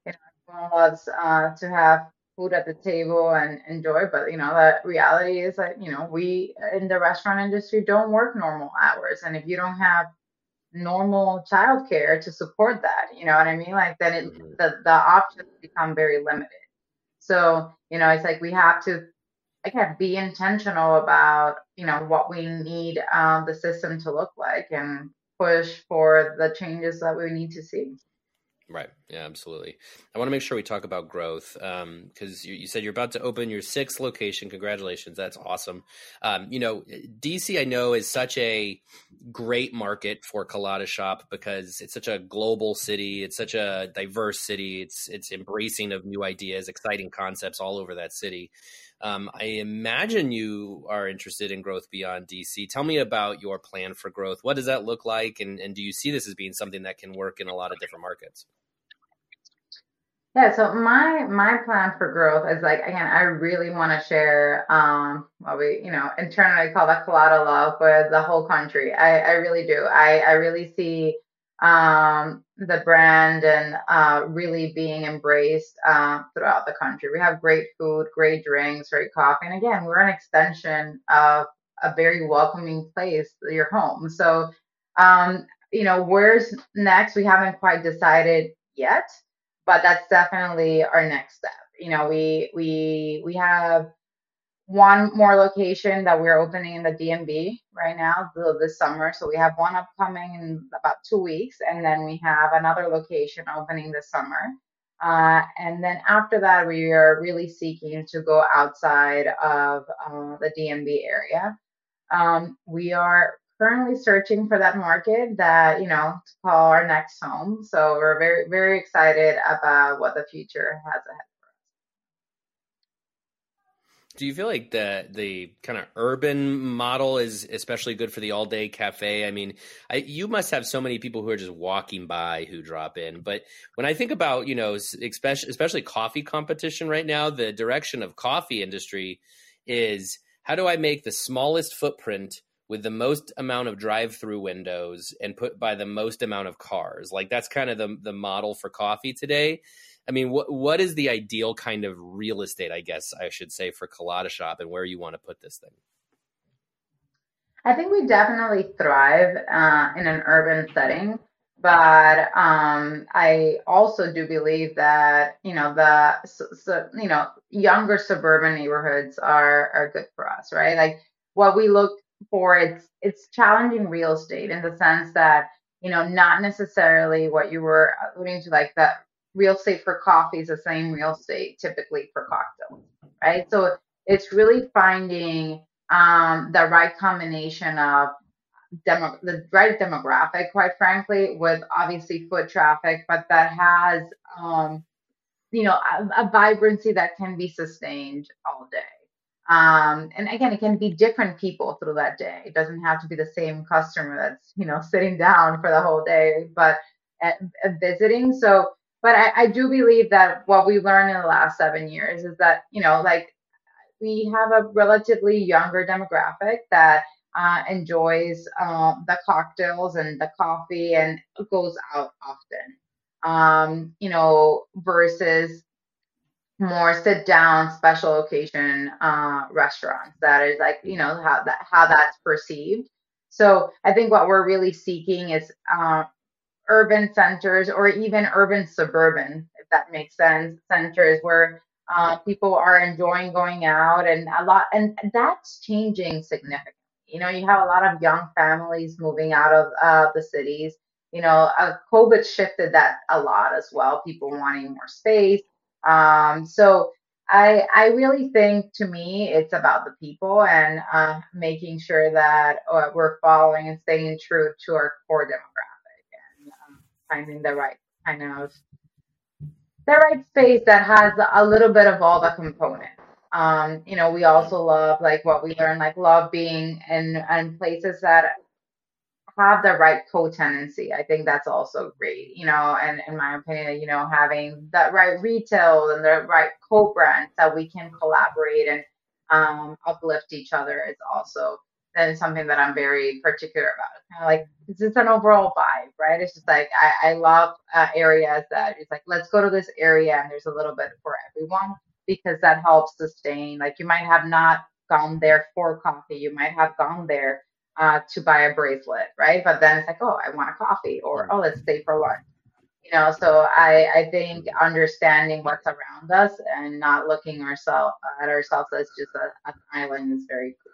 you know, everyone loves uh, to have food at the table and enjoy. But, you know, the reality is that, you know, we in the restaurant industry don't work normal hours. And if you don't have normal childcare to support that. You know what I mean? Like then it, mm-hmm. the the options become very limited. So you know, it's like we have to again be intentional about you know what we need um, the system to look like and push for the changes that we need to see. Right. Yeah, absolutely. I want to make sure we talk about growth because um, you, you, said you're about to open your sixth location. Congratulations. That's awesome. Um, you know, DC, I know, is such a great market for Colada Shop because it's such a global city. It's such a diverse city. It's it's embracing of new ideas, exciting concepts all over that city. Um, I imagine you are interested in growth beyond DC. Tell me about your plan for growth. What does that look like? And, and do you see this as being something that can work in a lot of different markets? Yeah, so my my plan for growth is like again, I really want to share um what we you know internally call the Colada love with the whole country. I I really do. I I really see um the brand and uh really being embraced uh, throughout the country. We have great food, great drinks, great coffee, and again, we're an extension of a very welcoming place, your home. So um you know, where's next? We haven't quite decided yet but that's definitely our next step. You know, we we we have one more location that we're opening in the DMV right now this summer. So we have one upcoming in about two weeks, and then we have another location opening this summer. Uh, and then after that, we are really seeking to go outside of uh, the DMV area. Um, we are currently searching for that market that you know to call our next home. So we're very very excited about what the future has ahead for us. Do you feel like the the kind of urban model is especially good for the all day cafe? I mean, I, you must have so many people who are just walking by who drop in. But when I think about you know especially especially coffee competition right now, the direction of coffee industry is how do I make the smallest footprint with the most amount of drive-through windows and put by the most amount of cars. Like that's kind of the the model for coffee today. I mean, what what is the ideal kind of real estate? I guess I should say for Colada Shop and where you want to put this thing. I think we definitely thrive uh, in an urban setting, but um, I also do believe that you know the so, so, you know younger suburban neighborhoods are are good for us, right? Like what we look for it's it's challenging real estate in the sense that you know not necessarily what you were alluding to like that real estate for coffee is the same real estate typically for cocktails right? So it's really finding um, the right combination of demo the right demographic quite frankly with obviously foot traffic but that has um, you know a, a vibrancy that can be sustained all day um, and again, it can be different people through that day. It doesn't have to be the same customer that's, you know, sitting down for the whole day, but at, at visiting. So, but I, I do believe that what we learned in the last seven years is that, you know, like we have a relatively younger demographic that uh, enjoys uh, the cocktails and the coffee and goes out often. Um, you know, versus more sit down special occasion uh, restaurants. That is like you know how that how that's perceived. So i think what we're really seeking is uh, urban centers or even urban suburban if that makes sense centers where uh, people are enjoying going out and a lot and that's changing significantly. You know you have a lot of young families moving out of uh, the cities. You know uh, covid shifted that a lot as well people wanting more space um, so I I really think to me it's about the people and uh, making sure that uh, we're following and staying true to our core demographic and um, finding the right kind of the right space that has a little bit of all the components. Um, you know, we also love like what we learn, like love being in in places that have the right co-tenancy. I think that's also great, you know, and in my opinion, you know, having the right retail and the right co-brands that we can collaborate and um, uplift each other is also then something that I'm very particular about. Kind of like it's just an overall vibe, right? It's just like I, I love uh, areas that it's like let's go to this area and there's a little bit for everyone because that helps sustain. Like you might have not gone there for coffee, you might have gone there uh, to buy a bracelet, right? But then it's like, oh, I want a coffee, or oh, let's stay for lunch. You know, so I I think understanding what's around us and not looking ourselves at ourselves as just a, an island is very cool.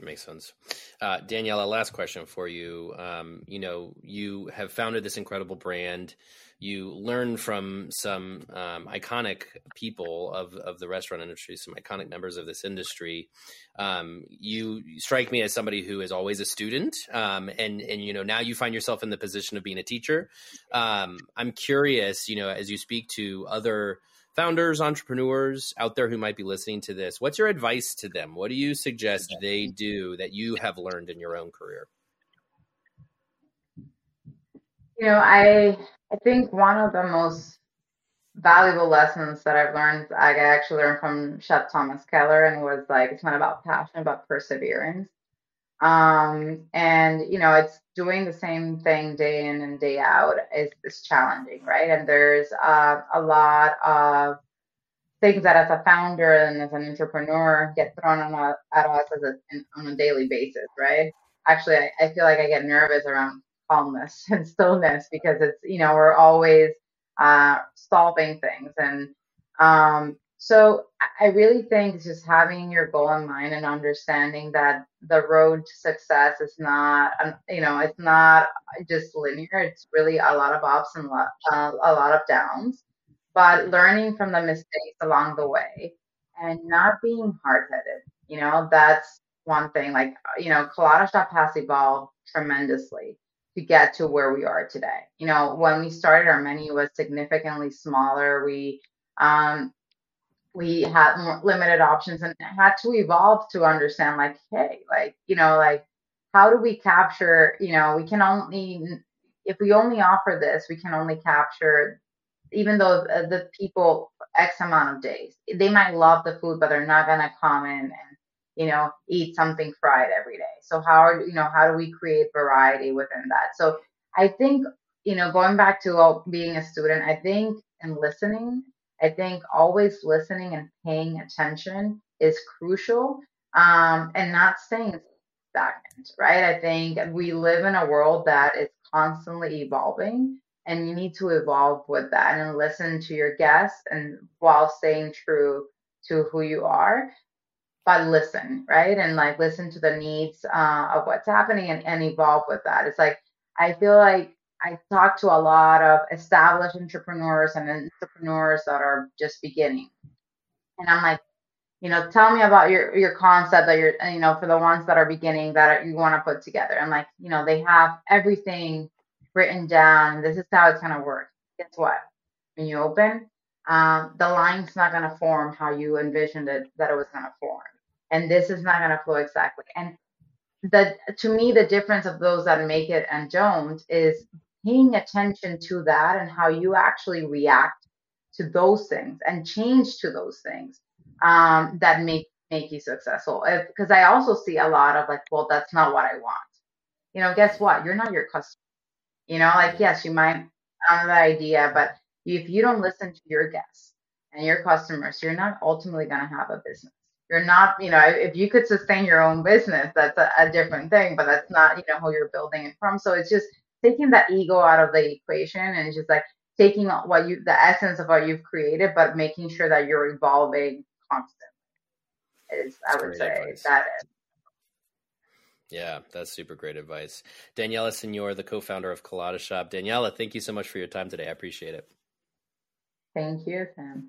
Makes sense. Uh, Daniella, last question for you. Um, you know, you have founded this incredible brand. You learn from some um, iconic people of, of the restaurant industry, some iconic members of this industry. Um, you strike me as somebody who is always a student, um, and and you know now you find yourself in the position of being a teacher. Um, I'm curious, you know, as you speak to other founders, entrepreneurs out there who might be listening to this, what's your advice to them? What do you suggest they do that you have learned in your own career? You know, I I think one of the most valuable lessons that I've learned, I actually learned from Chef Thomas Keller, and was like it's not about passion, about perseverance. Um, and you know, it's doing the same thing day in and day out is, is challenging, right? And there's uh, a lot of things that as a founder and as an entrepreneur get thrown a, at us a, on a daily basis, right? Actually, I, I feel like I get nervous around calmness [laughs] and stillness because it's, you know, we're always uh, solving things. And um, so I really think just having your goal in mind and understanding that the road to success is not, you know, it's not just linear. It's really a lot of ups and lo- uh, a lot of downs, but learning from the mistakes along the way and not being hard-headed. You know, that's one thing. Like, you know, Colada Shop has evolved tremendously to get to where we are today. You know, when we started, our menu was significantly smaller. We um, we had more limited options and had to evolve to understand like hey like you know like how do we capture you know we can only if we only offer this we can only capture even though the people x amount of days they might love the food but they're not to come in and you know eat something fried every day. So how are you know how do we create variety within that? So i think you know going back to uh, being a student i think and listening I think always listening and paying attention is crucial um, and not staying stagnant, right? I think we live in a world that is constantly evolving and you need to evolve with that and listen to your guests and while staying true to who you are but listen right and like listen to the needs uh, of what's happening and, and evolve with that it's like i feel like I talk to a lot of established entrepreneurs and entrepreneurs that are just beginning. And I'm like, you know, tell me about your your concept that you're, you know, for the ones that are beginning that you want to put together. And like, you know, they have everything written down. This is how it's gonna work. Guess what? When you open, um, the line's not gonna form how you envisioned it that it was gonna form, and this is not gonna flow exactly. And the to me, the difference of those that make it and don't is paying attention to that and how you actually react to those things and change to those things um, that make make you successful. Because I also see a lot of like, well, that's not what I want. You know, guess what? You're not your customer. You know, like yes, you might have that idea, but if you don't listen to your guests and your customers, you're not ultimately going to have a business. You're not, you know, if you could sustain your own business, that's a, a different thing, but that's not, you know, who you're building it from. So it's just taking that ego out of the equation and just like taking what you the essence of what you've created but making sure that you're evolving constantly is that's i would say advice. that is yeah, that's super great advice. Daniella Senior, the co founder of Colada Shop. Daniella, thank you so much for your time today. I appreciate it. Thank you, Sam.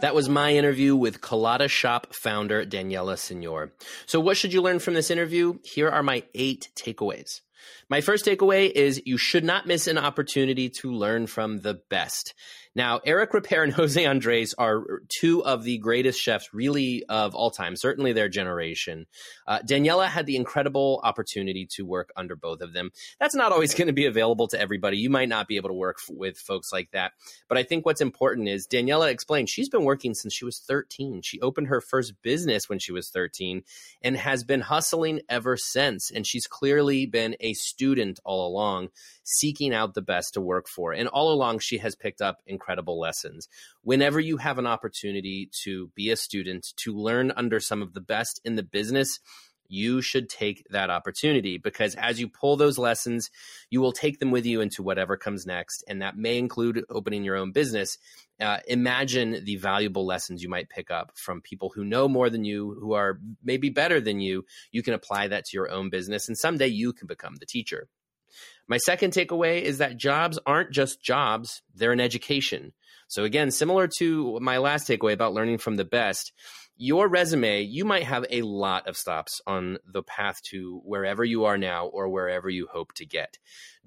That was my interview with Colada Shop founder Daniella Senior. So, what should you learn from this interview? Here are my eight takeaways. My first takeaway is you should not miss an opportunity to learn from the best. Now, Eric Ripert and [laughs] Jose Andres are two of the greatest chefs, really, of all time, certainly their generation. Uh, Daniella had the incredible opportunity to work under both of them. That's not always [laughs] going to be available to everybody. You might not be able to work f- with folks like that. But I think what's important is Daniella explained she's been working since she was 13. She opened her first business when she was 13 and has been hustling ever since. And she's clearly been a student all along seeking out the best to work for. And all along, she has picked up incredible lessons. Whenever you have an opportunity to be a student, to learn under some of the best in the business, you should take that opportunity because as you pull those lessons, you will take them with you into whatever comes next. And that may include opening your own business. Uh, imagine the valuable lessons you might pick up from people who know more than you, who are maybe better than you. You can apply that to your own business, and someday you can become the teacher. My second takeaway is that jobs aren't just jobs, they're an education. So, again, similar to my last takeaway about learning from the best, your resume, you might have a lot of stops on the path to wherever you are now or wherever you hope to get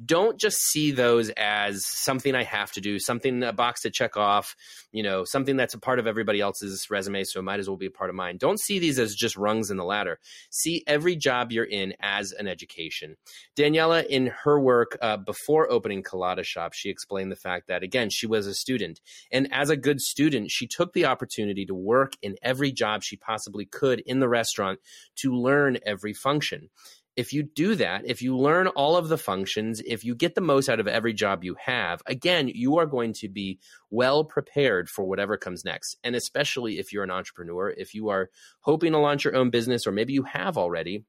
don't just see those as something I have to do, something a box to check off, you know, something that's a part of everybody else's resume, so it might as well be a part of mine. Don't see these as just rungs in the ladder. See every job you're in as an education. Daniella, in her work uh, before opening Colada Shop, she explained the fact that again she was a student, and as a good student, she took the opportunity to work in every job she possibly could in the restaurant to learn every function if you do that, if you learn all of the functions, if you get the most out of every job you have, again, you are going to be well prepared for whatever comes next. And especially if you're an entrepreneur, if you are hoping to launch your own business, or maybe you have already,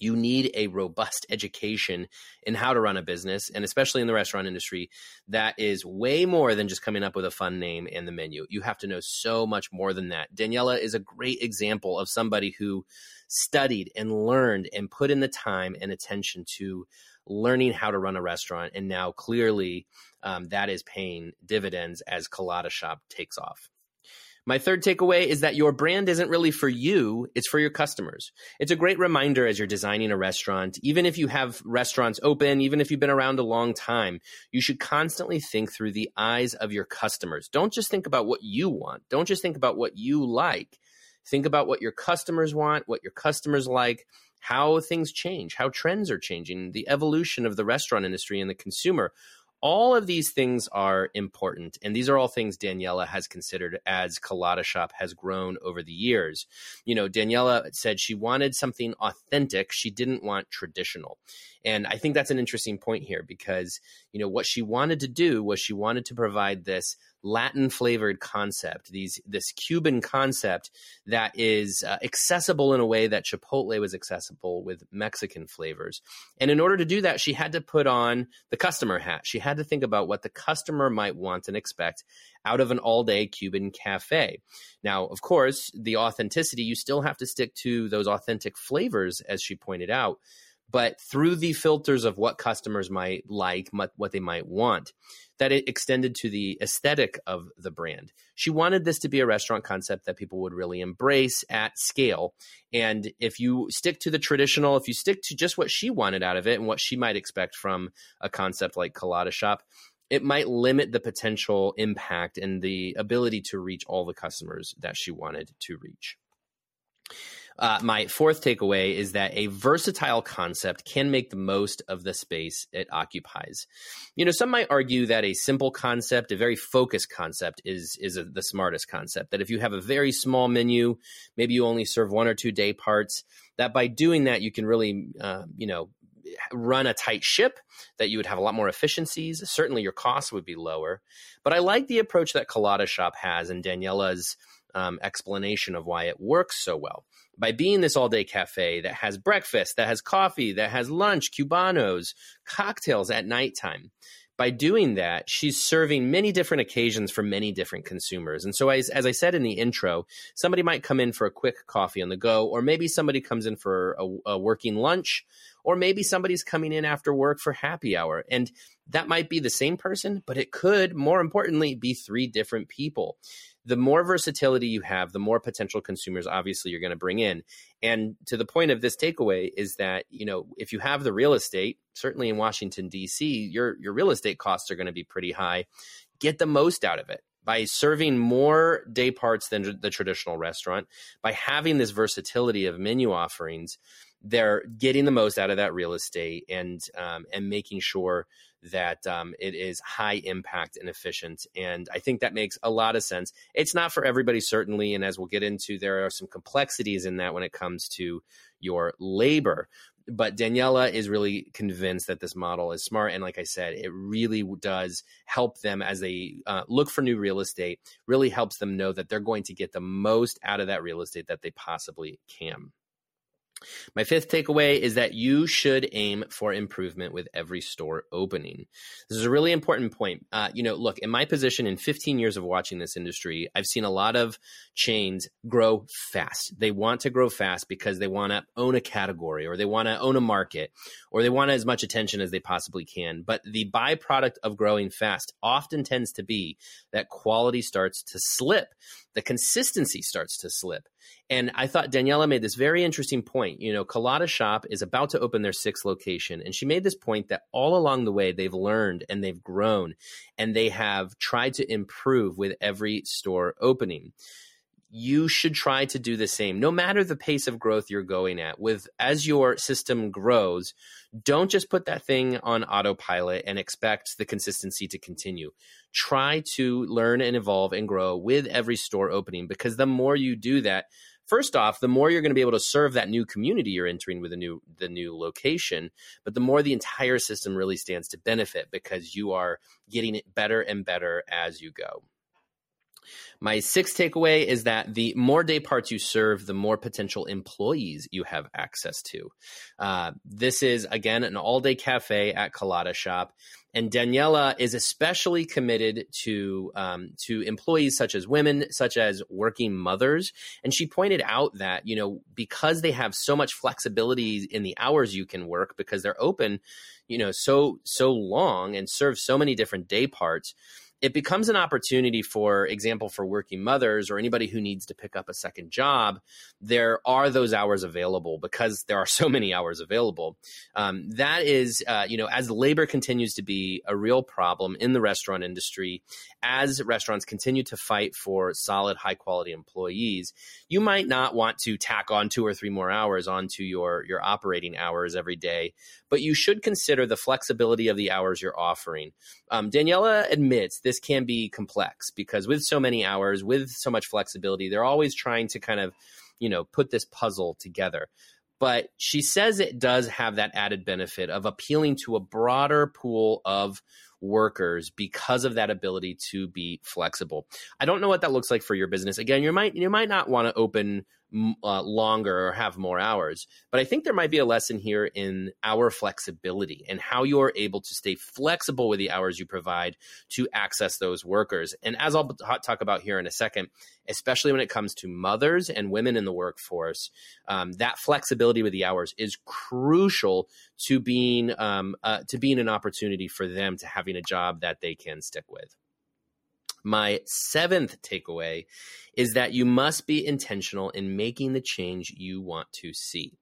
you need a robust education in how to run a business and especially in the restaurant industry that is way more than just coming up with a fun name and the menu you have to know so much more than that daniella is a great example of somebody who studied and learned and put in the time and attention to learning how to run a restaurant. And now clearly um, that is paying dividends as Colada Shop takes off. My third takeaway is that your brand isn't really for you, it's for your customers. It's a great reminder as you're designing a restaurant, even if you have restaurants open, even if you've been around a long time, you should constantly think through the eyes of your customers. Don't just think about what you want. Don't just think about what you like. Think about what your customers want, what your customers like, how things change, how trends are changing, the evolution of the restaurant industry and the consumer. All of these things are important, and these are all things Daniella has considered as Colada Shop has grown over the years. You know, Daniella said she wanted something authentic; she didn't want traditional, and I think that's an interesting point here because you know what she wanted to do was she wanted to provide this Latin flavored concept, these this Cuban concept that is uh, accessible in a way that Chipotle was accessible with Mexican flavors. And in order to do that, she had to put on the customer hat. She had to think about what the customer might want and expect out of an all day Cuban cafe. Now, of course, the authenticity, you still have to stick to those authentic flavors, as she pointed out but through the filters of what customers might like, what they might want, that it extended to the aesthetic of the brand. She wanted this to be a restaurant concept that people would really embrace at scale. And if you stick to the traditional, if you stick to just what she wanted out of it and what she might expect from a concept like Colada Shop, it might limit the potential impact and the ability to reach all the customers that she wanted to reach. Uh, my fourth takeaway is that a versatile concept can make the most of the space it occupies. You know, some might argue that a simple concept, a very focused concept, is is a, the smartest concept. That if you have a very small menu, maybe you only serve one or two day parts, that by doing that you can really, uh, you know, run a tight ship, that you would have a lot more efficiencies. Certainly, your costs would be lower. But I like the approach that Colada Shop has and Daniella's um, explanation of why it works so well by being this all day cafe that has breakfast, that has coffee, that has lunch, cubanos, cocktails at nighttime. By doing that, she's serving many different occasions for many different consumers. And so, as, as I said in the intro, somebody might come in for a quick coffee on the go, or maybe somebody comes in for a, a working lunch or maybe somebody's coming in after work for happy hour. And that might be the same person, but it could, more importantly, be three different people. The more versatility you have, the more potential consumers obviously you're going to bring in. And to the point of this takeaway is that, you know, if you have the real estate, certainly in Washington DC, your your real estate costs are going to be pretty high. Get the most out of it by serving more day parts than the traditional restaurant, by having this versatility of menu offerings, they're getting the most out of that real estate and um, and making sure that um, it is high impact and efficient. And I think that makes a lot of sense. It's not for everybody, certainly, and as we'll get into, there are some complexities in that when it comes to your labor but Daniella is really convinced that this model is smart. And like I said, it really does help them as they uh, look for new real estate, really helps them know that they're going to get the most out of that real estate that they possibly can. My fifth takeaway is that you should aim for improvement with every store opening. This is a really important point. Uh, you know, look, in my position in 15 years of watching this industry, I've seen a lot of chains grow fast. They want to grow fast because they want to own a category or they want to own a market or they want as much attention as they possibly can. But the byproduct of growing fast often tends to be that quality starts to slip, the consistency starts to slip. And I thought Daniella made this very interesting point. You know, Colada Shop is about to open their sixth location. And she made this point that all along the way, they've learned and they've grown and they have tried to improve with every store opening you should try to do the same no matter the pace of growth you're going at with as your system grows don't just put that thing on autopilot and expect the consistency to continue try to learn and evolve and grow with every store opening because the more you do that first off, the more you're going to be able to serve that new community you're entering with the new the new location, but the more the entire system really stands to benefit because you are getting it better and better as you go. My sixth takeaway is that the more day parts you serve, the more potential employees you have access to. Uh, this is, again, an all day cafe at Colada Shop. And Daniella is especially committed to um, to employees such as women, such as working mothers. And she pointed out that you know because they have so much flexibility in the hours you can work because they're open, you know, so so long and serve so many different day parts it becomes an opportunity for example for working mothers or anybody who needs to pick up a second job there are those hours available because there are so many hours available. Um, that is uh, you know as labor continues to be a real problem in the restaurant industry as restaurants continue to fight for solid high quality employees you might not want to tack on two or three more hours onto your your operating hours every day but you should consider the flexibility of the hours you're offering. Um, daniella admits this can be complex because with so many hours, with so much flexibility, they're always trying to kind of, you know, put this puzzle together. But she says it does have that added benefit of appealing to a broader pool of workers because of that ability to be flexible. I don't know what that looks like for your business. Again, you might you might not want to open uh, longer or have more hours. But I think there might be a lesson here in our flexibility and how you're able to stay flexible with the hours you provide to access those workers. And as I'll talk about here in a second, especially when it comes to mothers and women in the workforce, um, that flexibility with the hours is crucial to being um, uh, to being an opportunity for them to having a job that they can stick with. My seventh takeaway is that you must be intentional in making the change you want to see.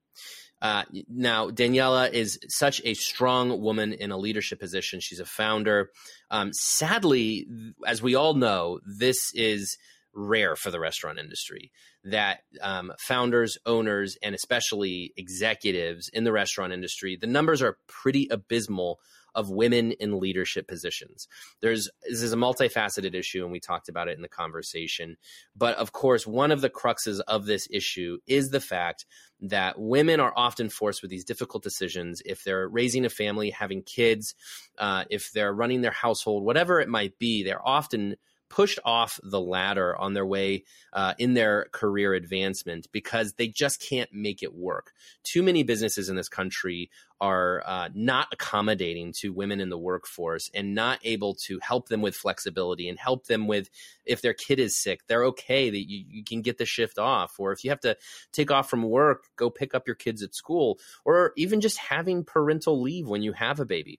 Uh, now, Daniella is such a strong woman in a leadership position. She's a founder. Um, sadly, as we all know, this is rare for the restaurant industry that um, founders, owners, and especially executives in the restaurant industry, the numbers are pretty abysmal of women in leadership positions. There's this is a multifaceted issue, and we talked about it in the conversation. But of course, one of the cruxes of this issue is the fact that women are often forced with these difficult decisions if they're raising a family, having kids, uh, if they're running their household, whatever it might be. They're often pushed off the ladder on their way uh, in their career advancement because they just can't make it work. Too many businesses in this country are uh, not accommodating to women in the workforce and not able to help them with flexibility and help them with if their kid is sick, they're okay that you, you can get the shift off. Or if you have to take off from work, go pick up your kids at school, or even just having parental leave when you have a baby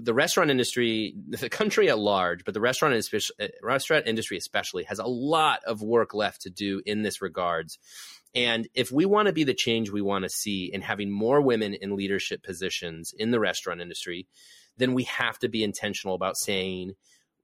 the restaurant industry, the country at large, but the restaurant industry, restaurant industry especially, has a lot of work left to do in this regards. And if we want to be the change we want to see in having more women in leadership positions in the restaurant industry, then we have to be intentional about saying,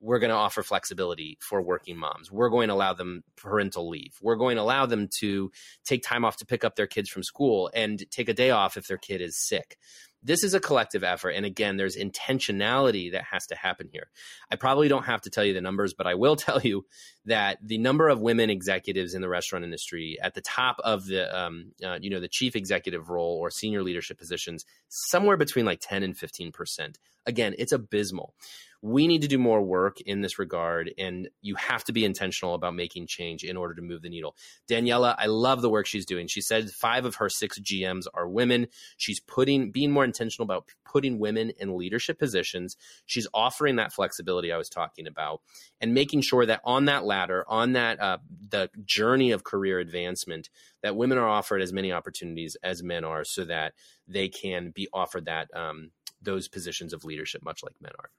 we're going to offer flexibility for working moms. We're going to allow them parental leave. We're going to allow them to take time off to pick up their kids from school and take a day off if their kid is sick this is a collective effort. And again, there's intentionality that has to happen here. I probably don't have to tell you the numbers, but I will [laughs] tell you that the number of women executives in the restaurant industry at the top of the, um, uh, you know, the chief executive role or senior leadership positions, somewhere between like 10 and 15%. Again, it's abysmal we need to do more work in this regard and you have to be intentional about making change in order to move the needle daniella i love the work she's doing she said five of her six gms are women she's putting being more intentional about putting women in leadership positions. She's offering that flexibility i was talking about and making sure that on that ladder on that uh, the journey of career advancement that women are offered as many opportunities as men are so that they can be offered that um, those positions of leadership much like men are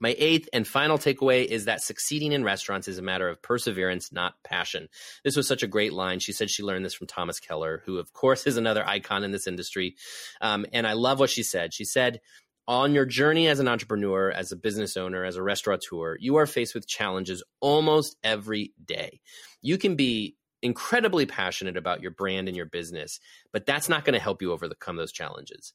my eighth and final takeaway is that succeeding in restaurants is a matter of perseverance, not passion. This was such a great line. She said she learned this from Thomas Keller, who, of course, is another icon in this industry. Um, and I love what she said. She said, on your journey as an entrepreneur, as a business owner, as a restaurateur, you are faced with challenges almost every day. You can be incredibly passionate about your brand and your business, but that's not going to help you overcome those challenges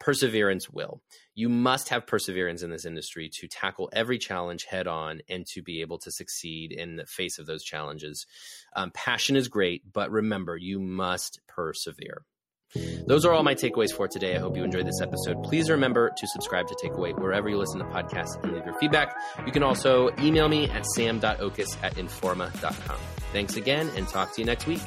perseverance will. You must have perseverance in this industry to tackle every challenge head on and to be able to succeed in the face of those challenges. Um, passion is great, but remember, you must persevere. Those are all my takeaways for today. I hope you enjoyed this episode. Please remember to subscribe to Take-Away wherever you listen to podcasts and leave your feedback. You can also email me at sam.oches at informa.com. Thanks again and talk to you next week.